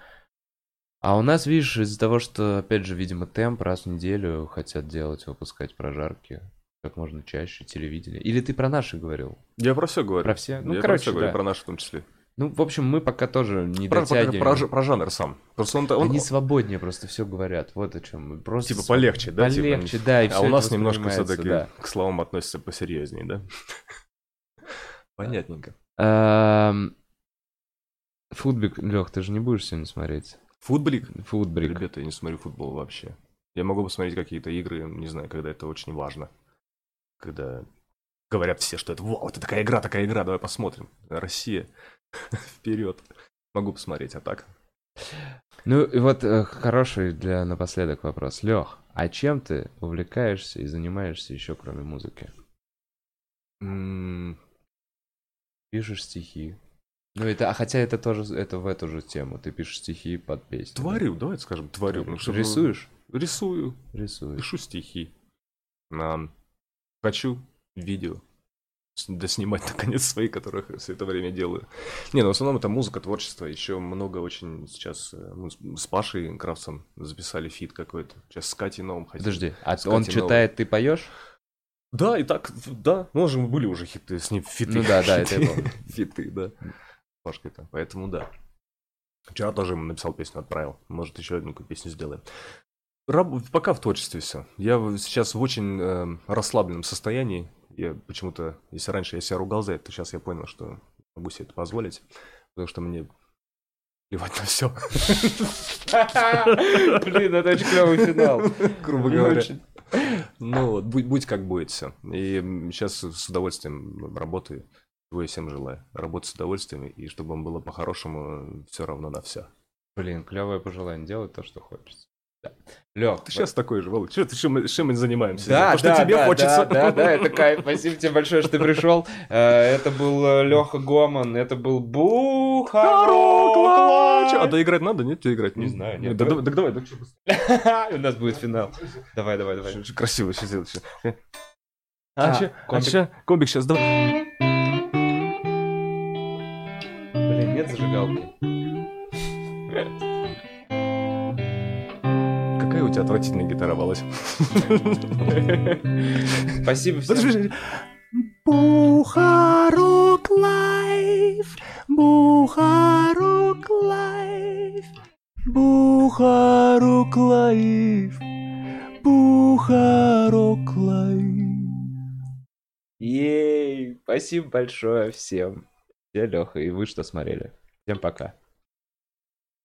А у нас, видишь, из-за того, что, опять же, видимо, темп раз в неделю хотят делать, выпускать прожарки как можно чаще, телевидение. Или ты про наши говорил? Я про все говорю. Про все? Ну, Я короче, про говорю, да. про наши в том числе. Ну, в общем, мы пока тоже не Про, про- дотягиваем. про ж- про жанр сам. Просто он, он- Они свободнее просто все говорят. Вот о чем. Просто типа полегче, да? типа, Полегче, да. И а у нас немножко все-таки да. к словам относятся посерьезнее, да? Понятненько. Эм, Футбик, Лех, ты же не будешь сегодня смотреть? Футболик? Футбрик. Ребята, я не смотрю футбол вообще. Я могу посмотреть какие-то игры, не знаю, когда это очень важно. Когда говорят все, что это вау, это такая игра, такая игра, давай посмотрим. Россия, вперед. Могу посмотреть, а так? Ну, и вот э, хороший для напоследок вопрос. Лех, а чем ты увлекаешься и занимаешься еще кроме музыки? М, Пишешь стихи. Ну, это, а хотя это тоже, это в эту же тему. Ты пишешь стихи под песню. Творю, давайте скажем, творю. ну, чтобы- Рисуешь? Рисую, Рисуешь. пишу стихи. А, Хочу видео. Доснимать, наконец, свои, которых все это время делаю. Не, ну в основном это музыка, творчество. Еще много очень сейчас э, мы с- Пашей Кравцем записали feat какой-то. Сейчас с Катей Новым хотим. Подожди, а С он Катей читает, ты поешь? Да, и так, да. Ну, же были уже хиты с ним, фиты. Ну да, да, это я помню. Фиты, да. С Пашкой-то. Поэтому да. Вчера тоже ему написал песню, отправил. Может, еще одну песню сделаем. Раб- Пока в творчестве все. Я сейчас в очень э, расслабленном состоянии. Я почему-то, если раньше я себя ругал за это, то сейчас я понял, что могу себе это позволить. Потому что мне Плевать на все, Блин, это очень клевый финал. грубо говоря. Ну вот, будь, будь как будет все. И сейчас с удовольствием работаю. Чего я всем желаю. Работать с удовольствием, и чтобы вам было по-хорошему все равно на все. Блин, клевое пожелание. Делай то, что хочется. Да. Лех, Ты сейчас такой же, Володь. Что ты, чем чем мы занимаемся? Да, То, что да, тебе да, хочется. Да, да, да, это кайф. Спасибо тебе большое, что ты пришел. Э, Это был Леха Гоман, это был Бухарок. А доиграть надо? Нет, тебе играть? Не знаю, нет. Да, да, так давай, так что. У нас будет финал. Давай, давай, давай. Красиво сейчас сделать. щас. А, А, ща- а комбик сейчас, давай. Блин, нет зажигалки. Какая у тебя отвратительная гитара, Володь. Спасибо всем. Бухарок лайф, Бухарок лайф, Бухарок лайф, Бухарок лайф. Ей, спасибо большое всем. Я Леха, и вы что смотрели. Всем пока.